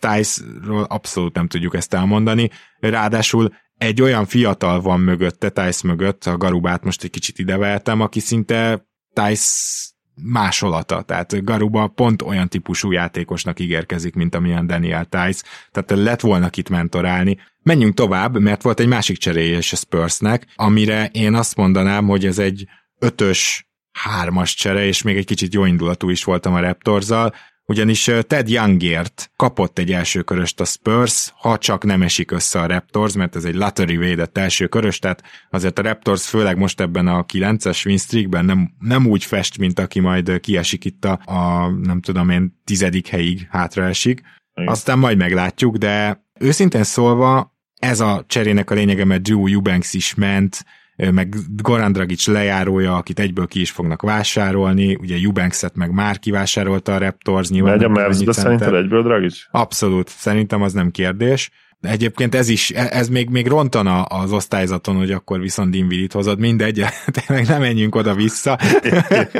Tice-ról abszolút nem tudjuk ezt elmondani. Ráadásul egy olyan fiatal van mögötte, Tice mögött, a Garubát most egy kicsit ideveltem, aki szinte Tice másolata, tehát Garuba pont olyan típusú játékosnak ígérkezik, mint amilyen Daniel Tice, tehát lett volna itt mentorálni. Menjünk tovább, mert volt egy másik cseréje is a Spursnek, amire én azt mondanám, hogy ez egy ötös hármas csere, és még egy kicsit jó indulatú is voltam a Raptorzal, ugyanis Ted Youngért kapott egy első köröst a Spurs, ha csak nem esik össze a Raptors, mert ez egy lottery védett első körös, tehát azért a Raptors főleg most ebben a 9-es win streakben nem, nem úgy fest, mint aki majd kiesik itt a, a nem tudom én, tizedik helyig hátraesik. Igen. Aztán majd meglátjuk, de őszintén szólva ez a cserének a lényege, mert Drew Eubanks is ment, meg Goran Dragic lejárója, akit egyből ki is fognak vásárolni, ugye Eubankset meg már kivásárolta a Raptors. Megy a Mavs-be szerinted egyből Dragic? Abszolút, szerintem az nem kérdés. Egyébként ez is, e, ez még, még rontana az osztályzaton, hogy akkor viszont Dinvidit hozod, mindegy, tényleg nem menjünk oda-vissza.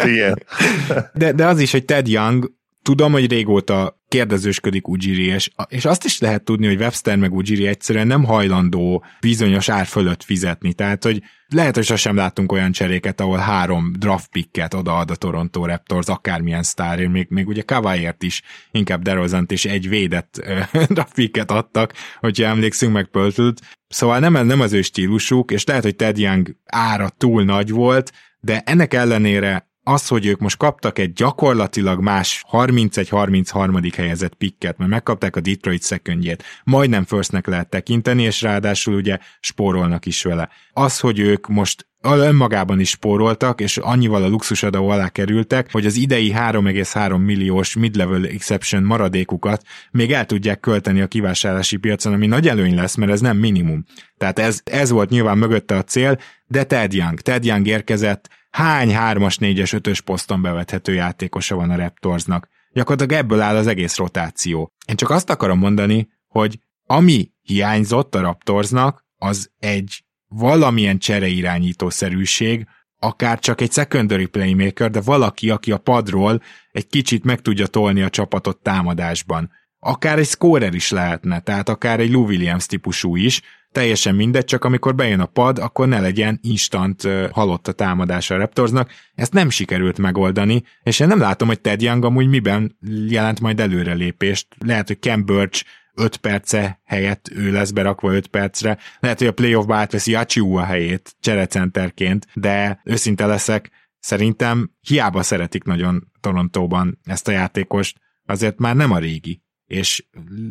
Igen. De, de az is, hogy Ted Young, tudom, hogy régóta kérdezősködik Ujiri, és, és azt is lehet tudni, hogy Webster meg Ujiri egyszerűen nem hajlandó bizonyos ár fölött fizetni, tehát hogy lehet, hogy sosem láttunk olyan cseréket, ahol három draft picket odaad a Toronto Raptors, akármilyen sztárért, még, még ugye Kawaiért is inkább DeRozant és egy védett draft picket adtak, hogyha emlékszünk meg Pöltült. Szóval nem, nem az ő stílusuk, és lehet, hogy Ted Young ára túl nagy volt, de ennek ellenére az, hogy ők most kaptak egy gyakorlatilag más 31-33. helyezett pikket, mert megkapták a Detroit szeköngyét, majdnem firstnek lehet tekinteni, és ráadásul ugye spórolnak is vele. Az, hogy ők most önmagában is spóroltak, és annyival a luxusadó alá kerültek, hogy az idei 3,3 milliós mid-level exception maradékukat még el tudják költeni a kivásárlási piacon, ami nagy előny lesz, mert ez nem minimum. Tehát ez, ez volt nyilván mögötte a cél, de Ted Young. Ted Young érkezett, hány 3-as, 4-es, 5-ös poszton bevethető játékosa van a Raptorsnak. Gyakorlatilag ebből áll az egész rotáció. Én csak azt akarom mondani, hogy ami hiányzott a Raptorsnak, az egy valamilyen csereirányítószerűség, akár csak egy secondary playmaker, de valaki, aki a padról egy kicsit meg tudja tolni a csapatot támadásban. Akár egy scorer is lehetne, tehát akár egy Lou Williams típusú is, teljesen mindegy, csak amikor bejön a pad, akkor ne legyen instant halott a támadása a Raptorsnak. Ezt nem sikerült megoldani, és én nem látom, hogy Ted Young amúgy miben jelent majd előrelépést. Lehet, hogy Ken Birch 5 perce helyett ő lesz berakva 5 percre. Lehet, hogy a playoffba átveszi Achiu a helyét cserecenterként, de őszinte leszek, szerintem hiába szeretik nagyon Torontóban ezt a játékost, azért már nem a régi és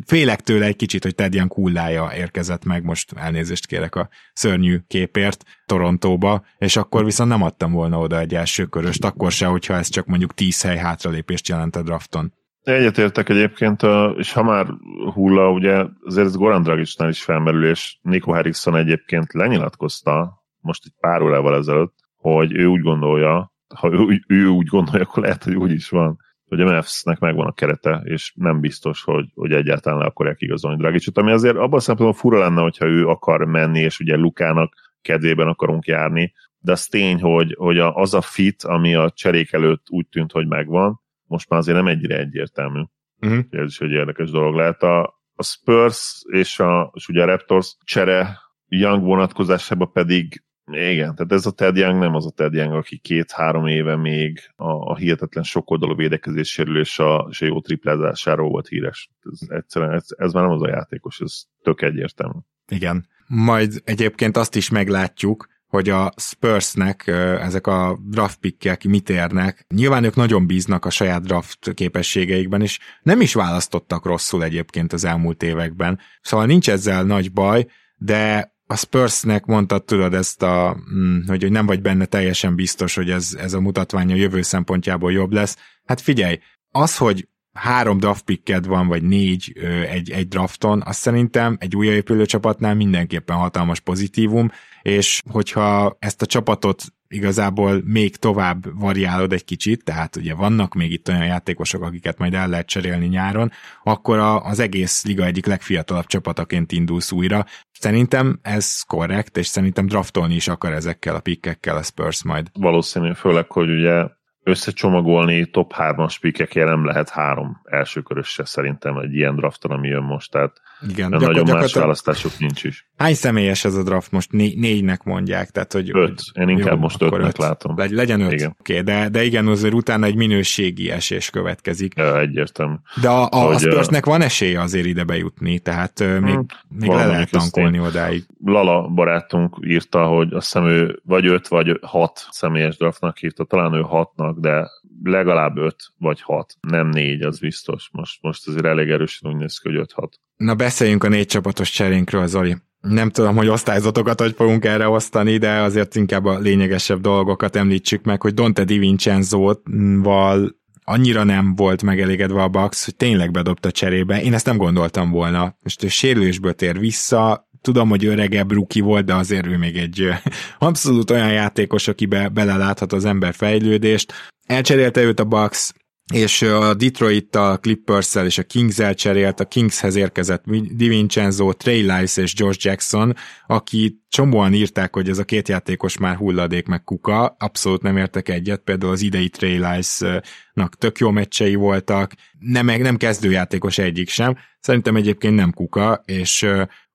félek tőle egy kicsit, hogy Ted Young hullája érkezett meg, most elnézést kérek a szörnyű képért Torontóba, és akkor viszont nem adtam volna oda egy első köröst, akkor se, hogyha ez csak mondjuk 10 hely hátralépést jelent a drafton. Egyetértek egyébként, és ha már hulla, ugye azért ez Goran Dragicsnál is felmerül, és Nico Harrison egyébként lenyilatkozta most egy pár órával ezelőtt, hogy ő úgy gondolja, ha ő, ő úgy gondolja, akkor lehet, hogy úgy is van, hogy a Mavs-nek megvan a kerete, és nem biztos, hogy, hogy egyáltalán le akarják igazolni Dragicsot, ami azért abban szempontból fura lenne, hogyha ő akar menni, és ugye Lukának kedvében akarunk járni, de az tény, hogy, hogy az a fit, ami a cserék előtt úgy tűnt, hogy megvan, most már azért nem egyre egyértelmű. Uh-huh. Ez is egy érdekes dolog lehet. A, a Spurs és, a, és ugye a Raptors csere Young vonatkozásában pedig igen, tehát ez a Ted Young nem az a Ted Young, aki két-három éve még a, a hihetetlen sokoldalú védekezés sérülés a, és a jó triplázásáról volt híres. Ez, egyszerűen, ez, ez már nem az a játékos, ez tök egyértelmű. Igen. Majd egyébként azt is meglátjuk, hogy a Spursnek ezek a draft pickek mit érnek. Nyilván ők nagyon bíznak a saját draft képességeikben, és nem is választottak rosszul egyébként az elmúlt években. Szóval nincs ezzel nagy baj, de a Spursnek mondtad, tudod ezt a, mm, hogy, hogy nem vagy benne teljesen biztos, hogy ez, ez a mutatvány a jövő szempontjából jobb lesz. Hát figyelj, az, hogy három draft picked van, vagy négy egy, egy drafton, azt szerintem egy újjáépülő csapatnál mindenképpen hatalmas pozitívum, és hogyha ezt a csapatot igazából még tovább variálod egy kicsit, tehát ugye vannak még itt olyan játékosok, akiket majd el lehet cserélni nyáron, akkor a, az egész liga egyik legfiatalabb csapataként indulsz újra. Szerintem ez korrekt, és szerintem draftolni is akar ezekkel a pikkekkel a Spurs majd. Valószínű, főleg, hogy ugye összecsomagolni top 3-as pikekért nem lehet három első körösse szerintem egy ilyen drafton, ami jön most, tehát igen, gyakor- nagyon más választások nincs is. Hány személyes ez a draft? Most né- négynek mondják, tehát hogy... Öt. Én inkább jó, most ötnek öt. látom. Legy- legyen öt. Igen. Okay, de, de igen, azért utána egy minőségi esés következik. Ja, egyértelmű. De a, a, hogy, a Spursnek van esélye azért ide bejutni, tehát hmm, még, még le lehet tankolni odáig. Lala barátunk írta, hogy azt hiszem ő vagy öt, vagy hat személyes draftnak hívta, talán ő hatnak, de legalább öt vagy hat, nem négy, az biztos. Most, most azért elég erősen úgy néz ki, hogy öt hat. Na beszéljünk a négy csapatos cserénkről, Zoli. Nem tudom, hogy osztályzatokat hogy fogunk erre osztani, de azért inkább a lényegesebb dolgokat említsük meg, hogy Dante Di Vincenzo-val annyira nem volt megelégedve a Bucks, hogy tényleg bedobta cserébe. Én ezt nem gondoltam volna. Most ő sérülésből tér vissza, tudom, hogy öregebb ruki volt, de azért ő még egy abszolút olyan játékos, akibe beleláthat az ember fejlődést. Elcserélte őt a Bucks, és a Detroit a clippers és a Kings-el cserélt, a Kingshez érkezett DiVincenzo, Trey Lyles és George Jackson, aki csomóan írták, hogy ez a két játékos már hulladék meg kuka, abszolút nem értek egyet, például az idei Trey Lyles-nak tök jó meccsei voltak, nem, nem kezdőjátékos egyik sem, szerintem egyébként nem kuka, és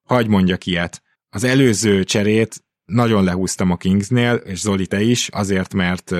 hagy mondjak ilyet. Az előző cserét nagyon lehúztam a Kingsnél, és Zoli te is, azért, mert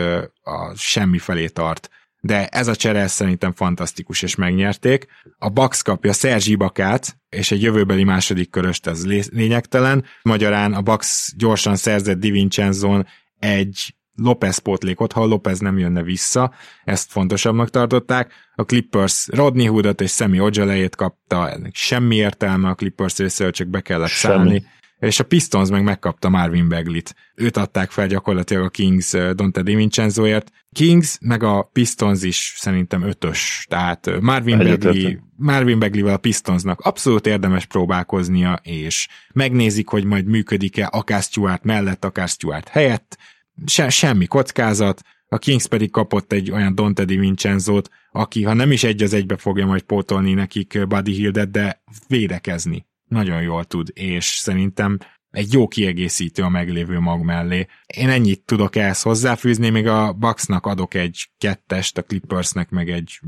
a semmi felé tart de ez a csere szerintem fantasztikus, és megnyerték. A Bax kapja Szerzsi Bakát, és egy jövőbeli második köröst, ez lényegtelen. Magyarán a Bax gyorsan szerzett Divincenzon egy Lopez pótlékot, ha Lopez nem jönne vissza, ezt fontosabbnak tartották. A Clippers Rodney Hoodot és Semi Ojalejét kapta, ennek semmi értelme a Clippers részéről, csak be kellett semmi. szállni és a Pistons meg megkapta Marvin Beglit. Őt adták fel gyakorlatilag a Kings Dante DiVincenzoért. Kings meg a Pistons is szerintem ötös, tehát Marvin Begli, Marvin Beglivel a Pistonsnak abszolút érdemes próbálkoznia, és megnézik, hogy majd működik-e akár Stuart mellett, akár Stuart helyett. Se, semmi kockázat, a Kings pedig kapott egy olyan Dante DiVincenzót, aki ha nem is egy az egybe fogja majd pótolni nekik Buddy Hildet, de védekezni nagyon jól tud, és szerintem egy jó kiegészítő a meglévő mag mellé. Én ennyit tudok ehhez hozzáfűzni, még a Bucksnak adok egy kettest, a Clippersnek meg egy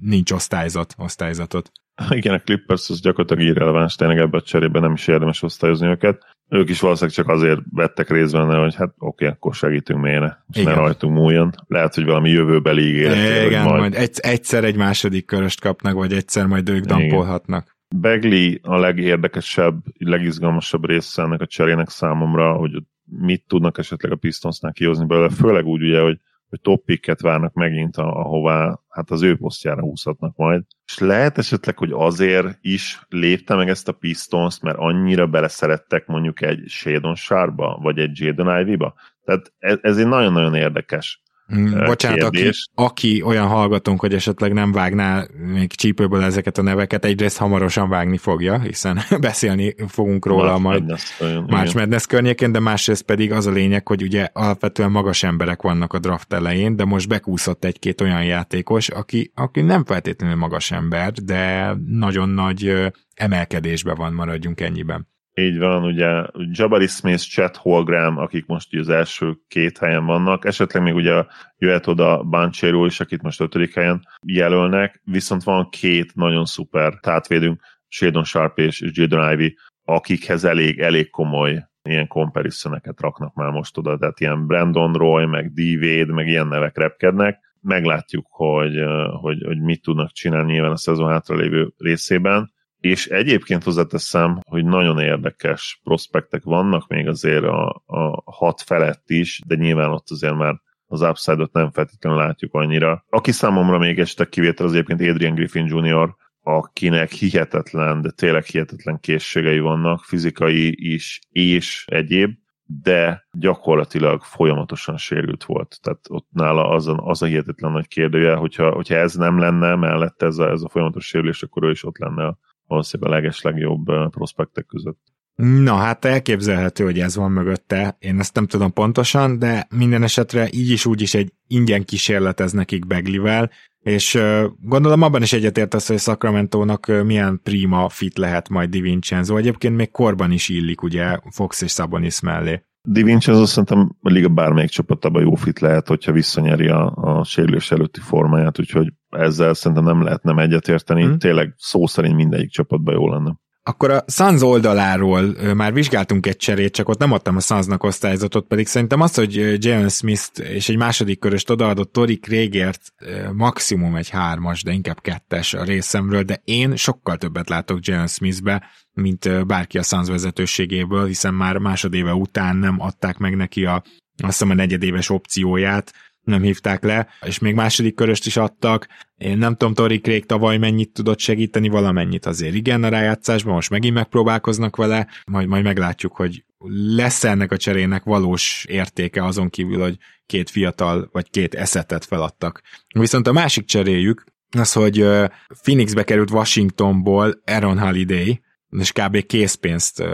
nincs osztályzat, osztályzatot. Igen, a Clippers az gyakorlatilag irreleváns, tényleg ebben a cserében nem is érdemes osztályozni őket. Ők is valószínűleg csak azért vettek részt benne, hogy hát oké, okay, akkor segítünk mélyre, és ne rajtunk múljon. Lehet, hogy valami jövőbeli ígéret. Igen, majd... majd egyszer egy második köröst kapnak, vagy egyszer majd ők dampolhatnak. Begli a legérdekesebb, legizgalmasabb része ennek a cserének számomra, hogy mit tudnak esetleg a Pistonsnál kihozni belőle, főleg úgy ugye, hogy, hogy top picket várnak megint, ahová hát az ő posztjára húzhatnak majd. És lehet esetleg, hogy azért is lépte meg ezt a Pistons, mert annyira beleszerettek mondjuk egy Shadon Sharpba, vagy egy Jadon Ivy-ba. Tehát ez, ez egy nagyon-nagyon érdekes Mm, bocsánat, aki, aki olyan hallgatónk, hogy esetleg nem vágná még csípőből ezeket a neveket, egyrészt hamarosan vágni fogja, hiszen beszélni fogunk róla Más majd más Madness környékén, de másrészt pedig az a lényeg, hogy ugye alapvetően magas emberek vannak a draft elején, de most bekúszott egy-két olyan játékos, aki, aki nem feltétlenül magas ember, de nagyon nagy emelkedésbe van, maradjunk ennyiben. Így van, ugye Jabari Smith, Chet Holgram, akik most ugye az első két helyen vannak, esetleg még ugye jöhet oda Banchero is, akit most ötödik helyen jelölnek, viszont van két nagyon szuper tátvédünk, Shadon Sharp és Jadon Ivy, akikhez elég, elég komoly ilyen comparisoneket raknak már most oda, tehát ilyen Brandon Roy, meg D. Meg ilyen nevek repkednek. Meglátjuk, hogy, hogy, hogy mit tudnak csinálni nyilván a szezon hátralévő részében és egyébként hozzáteszem, hogy nagyon érdekes prospektek vannak még azért a, a hat felett is, de nyilván ott azért már az upside-ot nem feltétlenül látjuk annyira. Aki számomra még este kivétel az egyébként Adrian Griffin Jr., akinek hihetetlen, de tényleg hihetetlen készségei vannak, fizikai is és egyéb, de gyakorlatilag folyamatosan sérült volt. Tehát ott nála az a, az a hihetetlen nagy kérdője, hogyha, hogyha ez nem lenne mellette ez a, ez a folyamatos sérülés, akkor ő is ott lenne a valószínűleg a legeslegjobb prospektek között. Na hát elképzelhető, hogy ez van mögötte, én ezt nem tudom pontosan, de minden esetre így is úgy is egy ingyen kísérletez nekik Beglivel, és gondolom abban is egyetértesz, hogy Sacramento-nak milyen prima fit lehet majd Di Vincenzo. Egyébként még korban is illik ugye Fox és Sabonis mellé. Di Vincenzo szerintem a liga bármelyik csapatában jó fit lehet, hogyha visszanyeri a, a sérülés előtti formáját, úgyhogy ezzel szerintem nem lehet nem egyetérteni. Hmm. Tényleg szó szerint mindegyik csapatban jó lenne. Akkor a Suns oldaláról már vizsgáltunk egy cserét, csak ott nem adtam a Sunsnak osztályzatot, pedig szerintem az, hogy Jalen Smith és egy második köröst odaadott Tori Krégért maximum egy hármas, de inkább kettes a részemről, de én sokkal többet látok Jalen Smithbe, mint bárki a Suns vezetőségéből, hiszen már másodéve után nem adták meg neki a azt hiszem a negyedéves opcióját, nem hívták le, és még második köröst is adtak. Én nem tudom, Tori Craig tavaly mennyit tudott segíteni, valamennyit azért igen a rájátszásban, most megint megpróbálkoznak vele, majd, majd meglátjuk, hogy lesz ennek a cserének valós értéke azon kívül, hogy két fiatal vagy két eszetet feladtak. Viszont a másik cseréjük az, hogy Phoenixbe került Washingtonból Aaron Holiday, és kb. készpénzt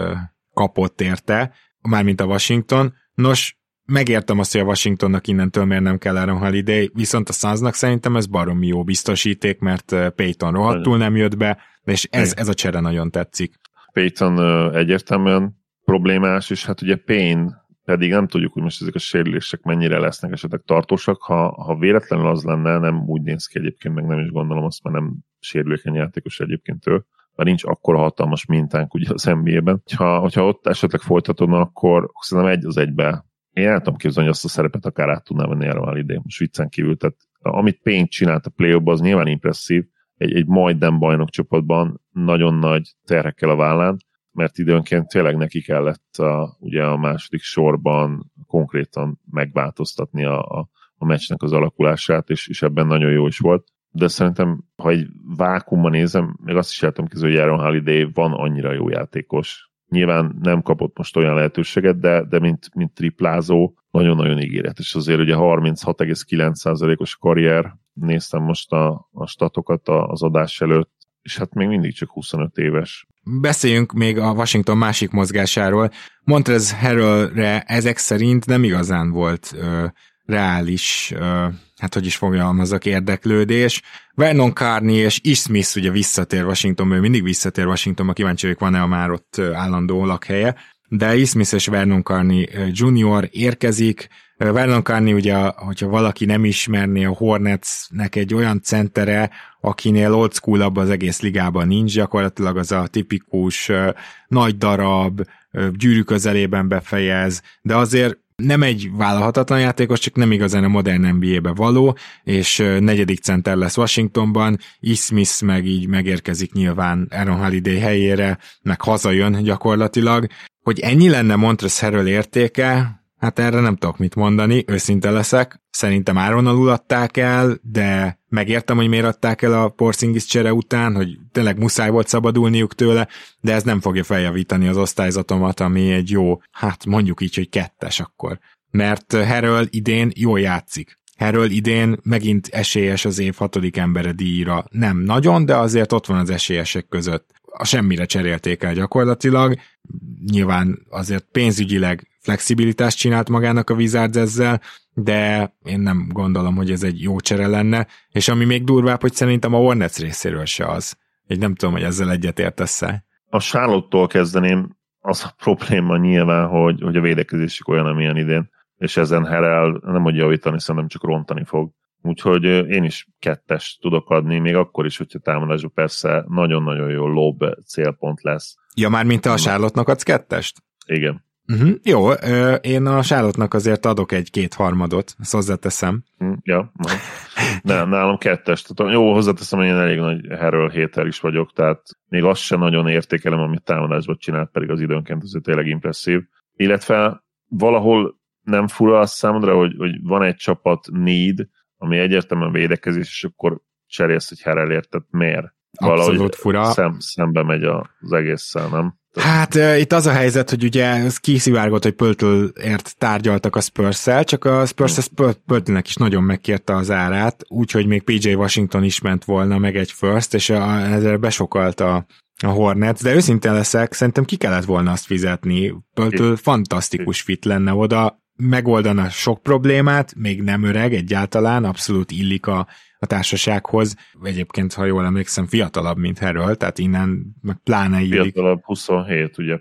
kapott érte, mármint a Washington. Nos, megértem azt, hogy a Washingtonnak innentől miért nem kell Aaron Holiday, viszont a Sunsnak szerintem ez baromi jó biztosíték, mert Payton rohadtul nem jött be, és ez, ez a csere nagyon tetszik. Payton egyértelműen problémás, és hát ugye Payne pedig nem tudjuk, hogy most ezek a sérülések mennyire lesznek esetleg tartósak. Ha, ha véletlenül az lenne, nem úgy néz ki egyébként, meg nem is gondolom azt, mert nem sérülékeny játékos egyébként ő, mert nincs akkora hatalmas mintánk ugye az NBA-ben. Ha, hogyha ott esetleg folytatódna, akkor szerintem egy az egybe én el tudom képzelni, hogy azt a szerepet akár át tudná venni erre idén, most viccen kívül. Tehát amit Payne csinált a play az nyilván impresszív, egy, egy majdnem bajnok csapatban nagyon nagy terhekkel a vállán, mert időnként tényleg neki kellett a, ugye a második sorban konkrétan megváltoztatni a, a, a meccsnek az alakulását, és, és ebben nagyon jó is volt. De szerintem, ha egy vákumban nézem, még azt is látom hogy Jaron Holiday van annyira jó játékos. Nyilván nem kapott most olyan lehetőséget, de, de mint, mint triplázó nagyon-nagyon ígéretes. Azért ugye 36,9%-os karrier, néztem most a, a statokat az adás előtt, és hát még mindig csak 25 éves. Beszéljünk még a Washington másik mozgásáról. Montrez Harrellre ezek szerint nem igazán volt ö, reális, ö, hát hogy is fogalmazok, érdeklődés. Vernon Carney és Ish Smith ugye visszatér Washington, ő mindig visszatér Washingtonba, kíváncsi vagyok, van-e a már ott állandó lakhelye, de Ish Smith és Vernon Carney Junior érkezik, Vernon Carney ugye, hogyha valaki nem ismerné a Hornetsnek egy olyan centere, akinél old school az egész ligában nincs, gyakorlatilag az a tipikus nagy darab, gyűrű közelében befejez, de azért nem egy vállalhatatlan játékos, csak nem igazán a modern NBA-be való, és negyedik center lesz Washingtonban, E. Meg így megérkezik nyilván Aaron Holiday helyére, meg hazajön gyakorlatilag. Hogy ennyi lenne Montrezl Harrell értéke, Hát erre nem tudok mit mondani, őszinte leszek. Szerintem áron alul adták el, de megértem, hogy miért adták el a Porzingis csere után, hogy tényleg muszáj volt szabadulniuk tőle, de ez nem fogja feljavítani az osztályzatomat, ami egy jó, hát mondjuk így, hogy kettes akkor. Mert Harrell idén jól játszik. Harrell idén megint esélyes az év hatodik embere díjra. Nem nagyon, de azért ott van az esélyesek között. A semmire cserélték el gyakorlatilag. Nyilván azért pénzügyileg flexibilitást csinált magának a Wizards ezzel, de én nem gondolom, hogy ez egy jó csere lenne, és ami még durvább, hogy szerintem a Hornets részéről se az. Így nem tudom, hogy ezzel egyet értesz-e. A Charlotte-tól kezdeném, az a probléma nyilván, hogy, hogy a védekezésük olyan, amilyen idén, és ezen Herel nem hogy javítani, szerintem csak rontani fog. Úgyhogy én is kettes tudok adni, még akkor is, hogyha támadásban persze nagyon-nagyon jó lob célpont lesz. Ja, már mint a Charlotte-nak adsz kettest? Igen. Uh-huh. Jó, én a Sárlottnak azért adok egy kétharmadot, ezt hozzáteszem. Uh, ja, ne, nálam kettes. Tehát jó, hozzáteszem, hogy én elég nagy herről héter is vagyok, tehát még azt sem nagyon értékelem, amit támadásban csinált, pedig az időnként azért tényleg impresszív. Illetve valahol nem fura az számodra, hogy, hogy van egy csapat need, ami egyértelműen védekezés, és akkor cserélsz egy herelért, tehát miért? Valahogy Abszolút fura. Szem, szembe megy az egésszel, nem? Hát uh, itt az a helyzet, hogy ugye ez kiszivárgott, hogy Pöltölért tárgyaltak a spurs csak a Spurs Pöltölnek is nagyon megkérte az árát, úgyhogy még PJ Washington is ment volna, meg egy first, és a, ezzel besokalt a, a Hornets, de őszintén leszek, szerintem ki kellett volna azt fizetni. Pöltől fantasztikus fit lenne oda, megoldana sok problémát, még nem öreg egyáltalán, abszolút illik a, a társasághoz. Egyébként, ha jól emlékszem, fiatalabb, mint Harold, tehát innen meg pláne illik. Fiatalabb 27, ugye,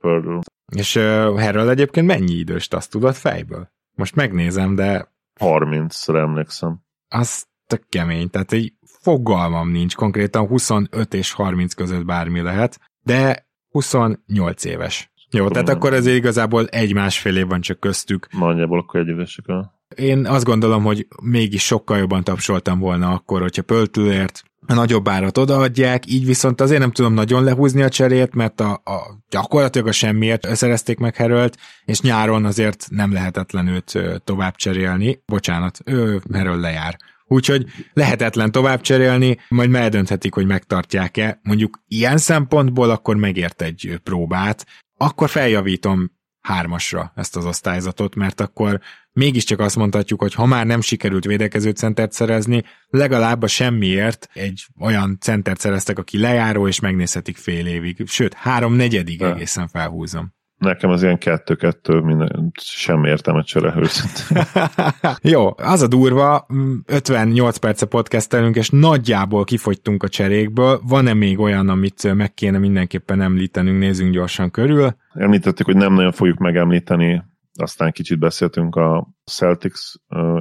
Pearl. És uh, Harold egyébként mennyi időst, azt tudod fejből? Most megnézem, de... 30-ra emlékszem. Az tök kemény, tehát egy fogalmam nincs, konkrétan 25 és 30 között bármi lehet, de 28 éves. Jó, tehát akkor ez igazából egy-másfél év van csak köztük. Nagyjából akkor egy évesek Én azt gondolom, hogy mégis sokkal jobban tapsoltam volna akkor, hogyha Pöltülért a nagyobb árat odaadják, így viszont azért nem tudom nagyon lehúzni a cserét, mert a, a gyakorlatilag a semmiért szerezték meg Herölt, és nyáron azért nem lehetetlen őt tovább cserélni. Bocsánat, ő Heröl lejár. Úgyhogy lehetetlen tovább cserélni, majd eldönthetik, hogy megtartják-e. Mondjuk ilyen szempontból akkor megért egy próbát, akkor feljavítom hármasra ezt az osztályzatot, mert akkor mégiscsak azt mondhatjuk, hogy ha már nem sikerült védekező centert szerezni, legalább a semmiért egy olyan centert szereztek, aki lejáró, és megnézhetik fél évig, sőt, három negyedig egészen felhúzom. Nekem az ilyen kettő-kettő, minden, sem értem a csere Jó, az a durva, 58 perce podcastelünk, és nagyjából kifogytunk a cserékből. Van-e még olyan, amit meg kéne mindenképpen említenünk, nézzünk gyorsan körül? Említettük, hogy nem nagyon fogjuk megemlíteni, aztán kicsit beszéltünk a Celtics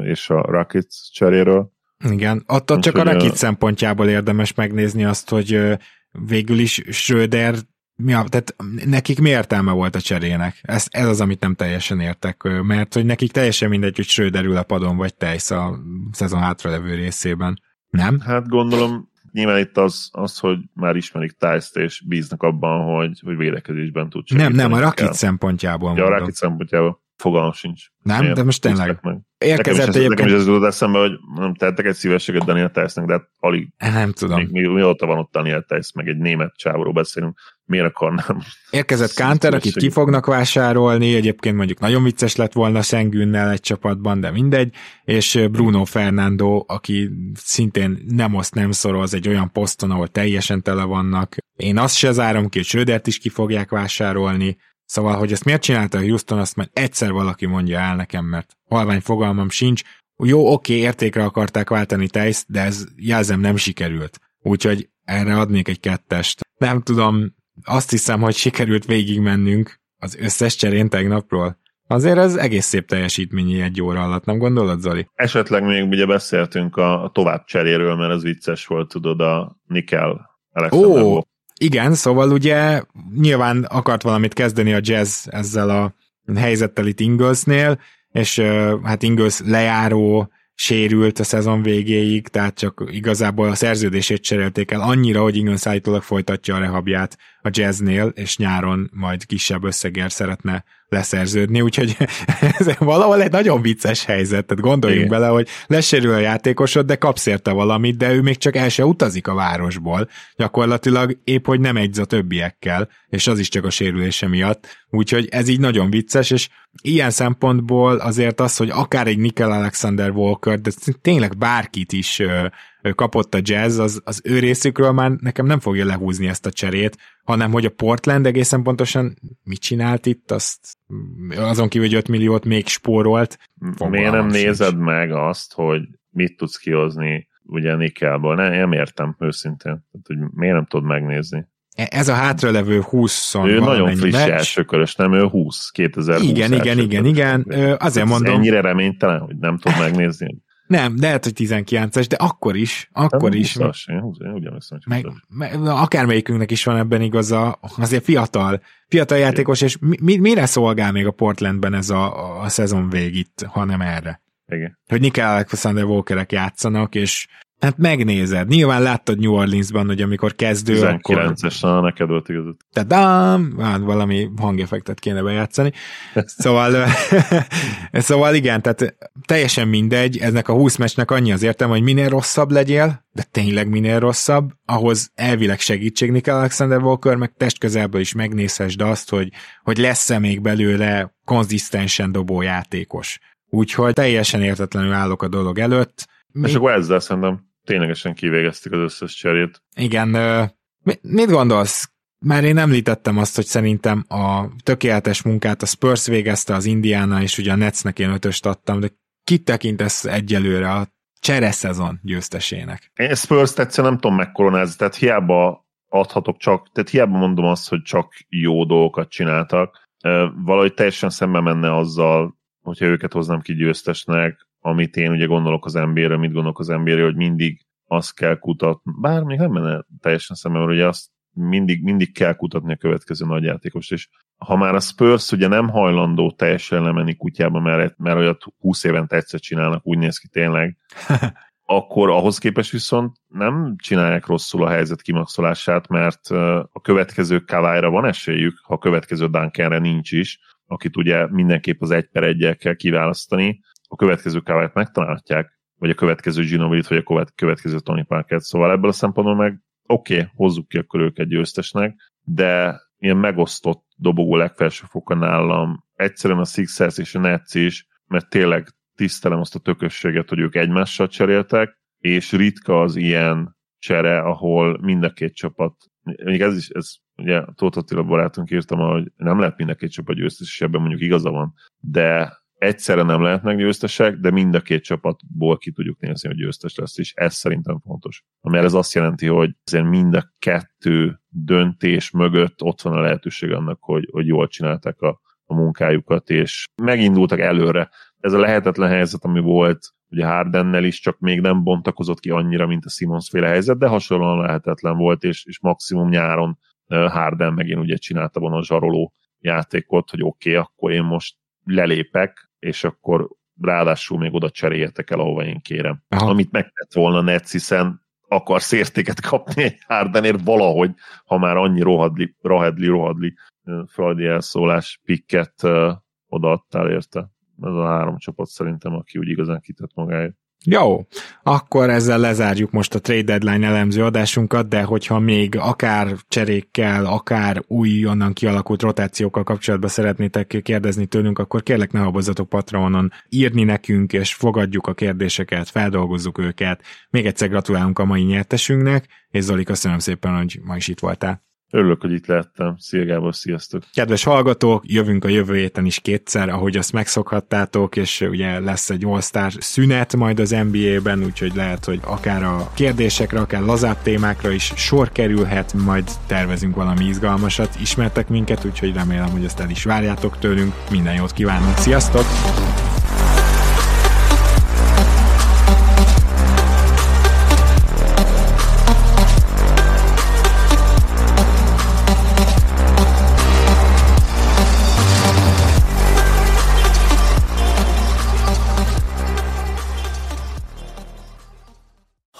és a Rockets cseréről. Igen, ott csak a Rockets szempontjából érdemes megnézni azt, hogy végül is Schröder Ja, tehát nekik mi értelme volt a cserének? Ez, ez az, amit nem teljesen értek, mert hogy nekik teljesen mindegy, hogy Schröder ül a padon, vagy Tejsz a szezon hátralevő részében. Nem? Hát gondolom, nyilván itt az, az hogy már ismerik Tice-t, és bíznak abban, hogy, hogy védekezésben tud segíteni. Nem, nem, a Rakit szempontjából. Ja, a Rakit szempontjából. Fogalmam sincs. Nem, de most tényleg. Meg. Érkezett nekem is, egyébként... Nekem is ez jutott eszembe, hogy nem tettek egy szívességet Daniel Tejsznek, de hát alig. Nem tudom. Még, mi, mióta van ott Daniel Tejsz, meg egy német csávról beszélünk, miért akarnám? Érkezett Kánter, akit ki fognak vásárolni, egyébként mondjuk nagyon vicces lett volna Sengünnel egy csapatban, de mindegy, és Bruno Fernando, aki szintén nem oszt, nem szoroz egy olyan poszton, ahol teljesen tele vannak. Én azt se zárom ki, hogy Schrödert is ki fogják vásárolni, Szóval, hogy ezt miért csinálta a Houston, azt már egyszer valaki mondja el nekem, mert halvány fogalmam sincs. Jó, oké, értékre akarták váltani Tejsz, de ez jelzem nem sikerült. Úgyhogy erre adnék egy kettest. Nem tudom, azt hiszem, hogy sikerült végigmennünk az összes cserén tegnapról. Azért ez egész szép teljesítményi egy óra alatt, nem gondolod, Zoli? Esetleg még ugye beszéltünk a, a tovább cseréről, mert ez vicces volt, tudod, a Nickel Alexander Ó, igen, szóval ugye nyilván akart valamit kezdeni a jazz ezzel a helyzettel itt Inglesnél, és hát Ingles lejáró sérült a szezon végéig, tehát csak igazából a szerződését cserélték el annyira, hogy Ingles állítólag folytatja a rehabját a jazznél, és nyáron majd kisebb összegért szeretne leszerződni, úgyhogy ez valahol egy nagyon vicces helyzet, tehát gondoljunk Igen. bele, hogy lesérül a játékosod, de kapsz érte valamit, de ő még csak el se utazik a városból, gyakorlatilag épp, hogy nem egyz a többiekkel, és az is csak a sérülése miatt, úgyhogy ez így nagyon vicces, és ilyen szempontból azért az, hogy akár egy Nickel Alexander Walker, de tényleg bárkit is kapott a jazz, az, az ő részükről már nekem nem fogja lehúzni ezt a cserét, hanem hogy a Portland egészen pontosan mit csinált itt, azt azon kívül, hogy 5 milliót még spórolt. Miért nem sincs. nézed meg azt, hogy mit tudsz kihozni ugye Nikelból? Ne, nem értem őszintén. Hogy miért nem tudod megnézni? E, ez a hátralevő 20 Ő nagyon friss meccs. elsőkörös, nem? Ő 20, 2020 Igen, igen, igen, igen. Azért mondom. Ennyire reménytelen, hogy nem tud megnézni. Nem, lehet, hogy 19-es, de akkor is, akkor nem is. 20-as, én, 20, én ugyanazt meg, meg, akármelyikünknek is van ebben igaza, azért fiatal, fiatal játékos, és mi, mi, mire szolgál még a Portlandben ez a, a szezon vég itt, hanem erre? Igen. Hogy Nick Alexander Walkerek játszanak, és Hát megnézed. Nyilván láttad New Orleansban, hogy amikor kezdő, 19 akkor... 19-es, neked volt igazad. Tadám! Hát valami hangeffektet kéne bejátszani. Szóval, szóval igen, tehát teljesen mindegy, eznek a 20 meccsnek annyi az értem, hogy minél rosszabb legyél, de tényleg minél rosszabb, ahhoz elvileg segítségni kell Alexander Walker, meg testközelből is megnézhessd azt, hogy, hogy lesz-e még belőle konzisztensen dobó játékos. Úgyhogy teljesen értetlenül állok a dolog előtt. Még... És akkor ezzel szerintem ténylegesen kivégezték az összes cserét. Igen, mit gondolsz? Már én említettem azt, hogy szerintem a tökéletes munkát a Spurs végezte, az Indiana, és ugye a Netsnek én ötöst adtam, de kit tekintesz egyelőre a csere szezon győztesének? Én Spurs-t egyszer nem tudom megkoronázni, tehát hiába adhatok csak, tehát hiába mondom azt, hogy csak jó dolgokat csináltak, valahogy teljesen szembe menne azzal, hogyha őket hoznám ki győztesnek, amit én ugye gondolok az NBA-re, mit gondolok az NBA-re, hogy mindig azt kell kutatni, bár még nem menne teljesen szemben, mert ugye azt mindig, mindig kell kutatni a következő nagyjátékost, és ha már a Spurs ugye nem hajlandó teljesen lemenni kutyába, mert, mert olyat 20 évente egyszer csinálnak, úgy néz ki tényleg, akkor ahhoz képest viszont nem csinálják rosszul a helyzet kimaxolását, mert a következő kavályra van esélyük, ha a következő Duncanre nincs is, akit ugye mindenképp az egy per egyel kell kiválasztani, a következő kávát megtalálhatják, vagy a következő Ginovilit, vagy a következő Tony Parker. Szóval ebből a szempontból meg oké, okay, hozzuk ki akkor őket győztesnek, de ilyen megosztott dobogó legfelső foka nálam egyszerűen a Sixers és a Nets is, mert tényleg tisztelem azt a tökösséget, hogy ők egymással cseréltek, és ritka az ilyen csere, ahol mind a két csapat még ez is, ez ugye Tóth Attila barátunk írtam, hogy nem lehet mind a két csapat győztes, és ebben mondjuk igaza van, de egyszerre nem lehetnek győztesek, de mind a két csapatból ki tudjuk nézni, hogy győztes lesz, és ez szerintem fontos. Mert ez azt jelenti, hogy azért mind a kettő döntés mögött ott van a lehetőség annak, hogy, hogy jól csinálták a, a munkájukat, és megindultak előre. Ez a lehetetlen helyzet, ami volt ugye Hardennel is, csak még nem bontakozott ki annyira, mint a Simons féle helyzet, de hasonlóan lehetetlen volt, és, és maximum nyáron Harden megint ugye csinálta volna a zsaroló játékot, hogy oké, okay, akkor én most lelépek, és akkor ráadásul még oda cseréljetek el, ahova én kérem. Aha. Amit megtett volna Netsz, hiszen akarsz értéket kapni egy Hardenért valahogy, ha már annyi rohadli, rohadli, rohadli földi elszólás pikket odaadtál érte. Ez a három csapat szerintem, aki úgy igazán kitett magáért. Jó, akkor ezzel lezárjuk most a trade deadline elemző adásunkat, de hogyha még akár cserékkel, akár új onnan kialakult rotációkkal kapcsolatban szeretnétek kérdezni tőlünk, akkor kérlek ne habozzatok Patronon írni nekünk, és fogadjuk a kérdéseket, feldolgozzuk őket. Még egyszer gratulálunk a mai nyertesünknek, és Zoli, köszönöm szépen, hogy ma is itt voltál. Örülök, hogy itt lehettem. Szia Gábor, sziasztok! Kedves hallgatók, jövünk a jövő héten is kétszer, ahogy azt megszokhattátok, és ugye lesz egy all szünet majd az NBA-ben, úgyhogy lehet, hogy akár a kérdésekre, akár lazább témákra is sor kerülhet, majd tervezünk valami izgalmasat. Ismertek minket, úgyhogy remélem, hogy ezt el is várjátok tőlünk. Minden jót kívánunk, sziasztok!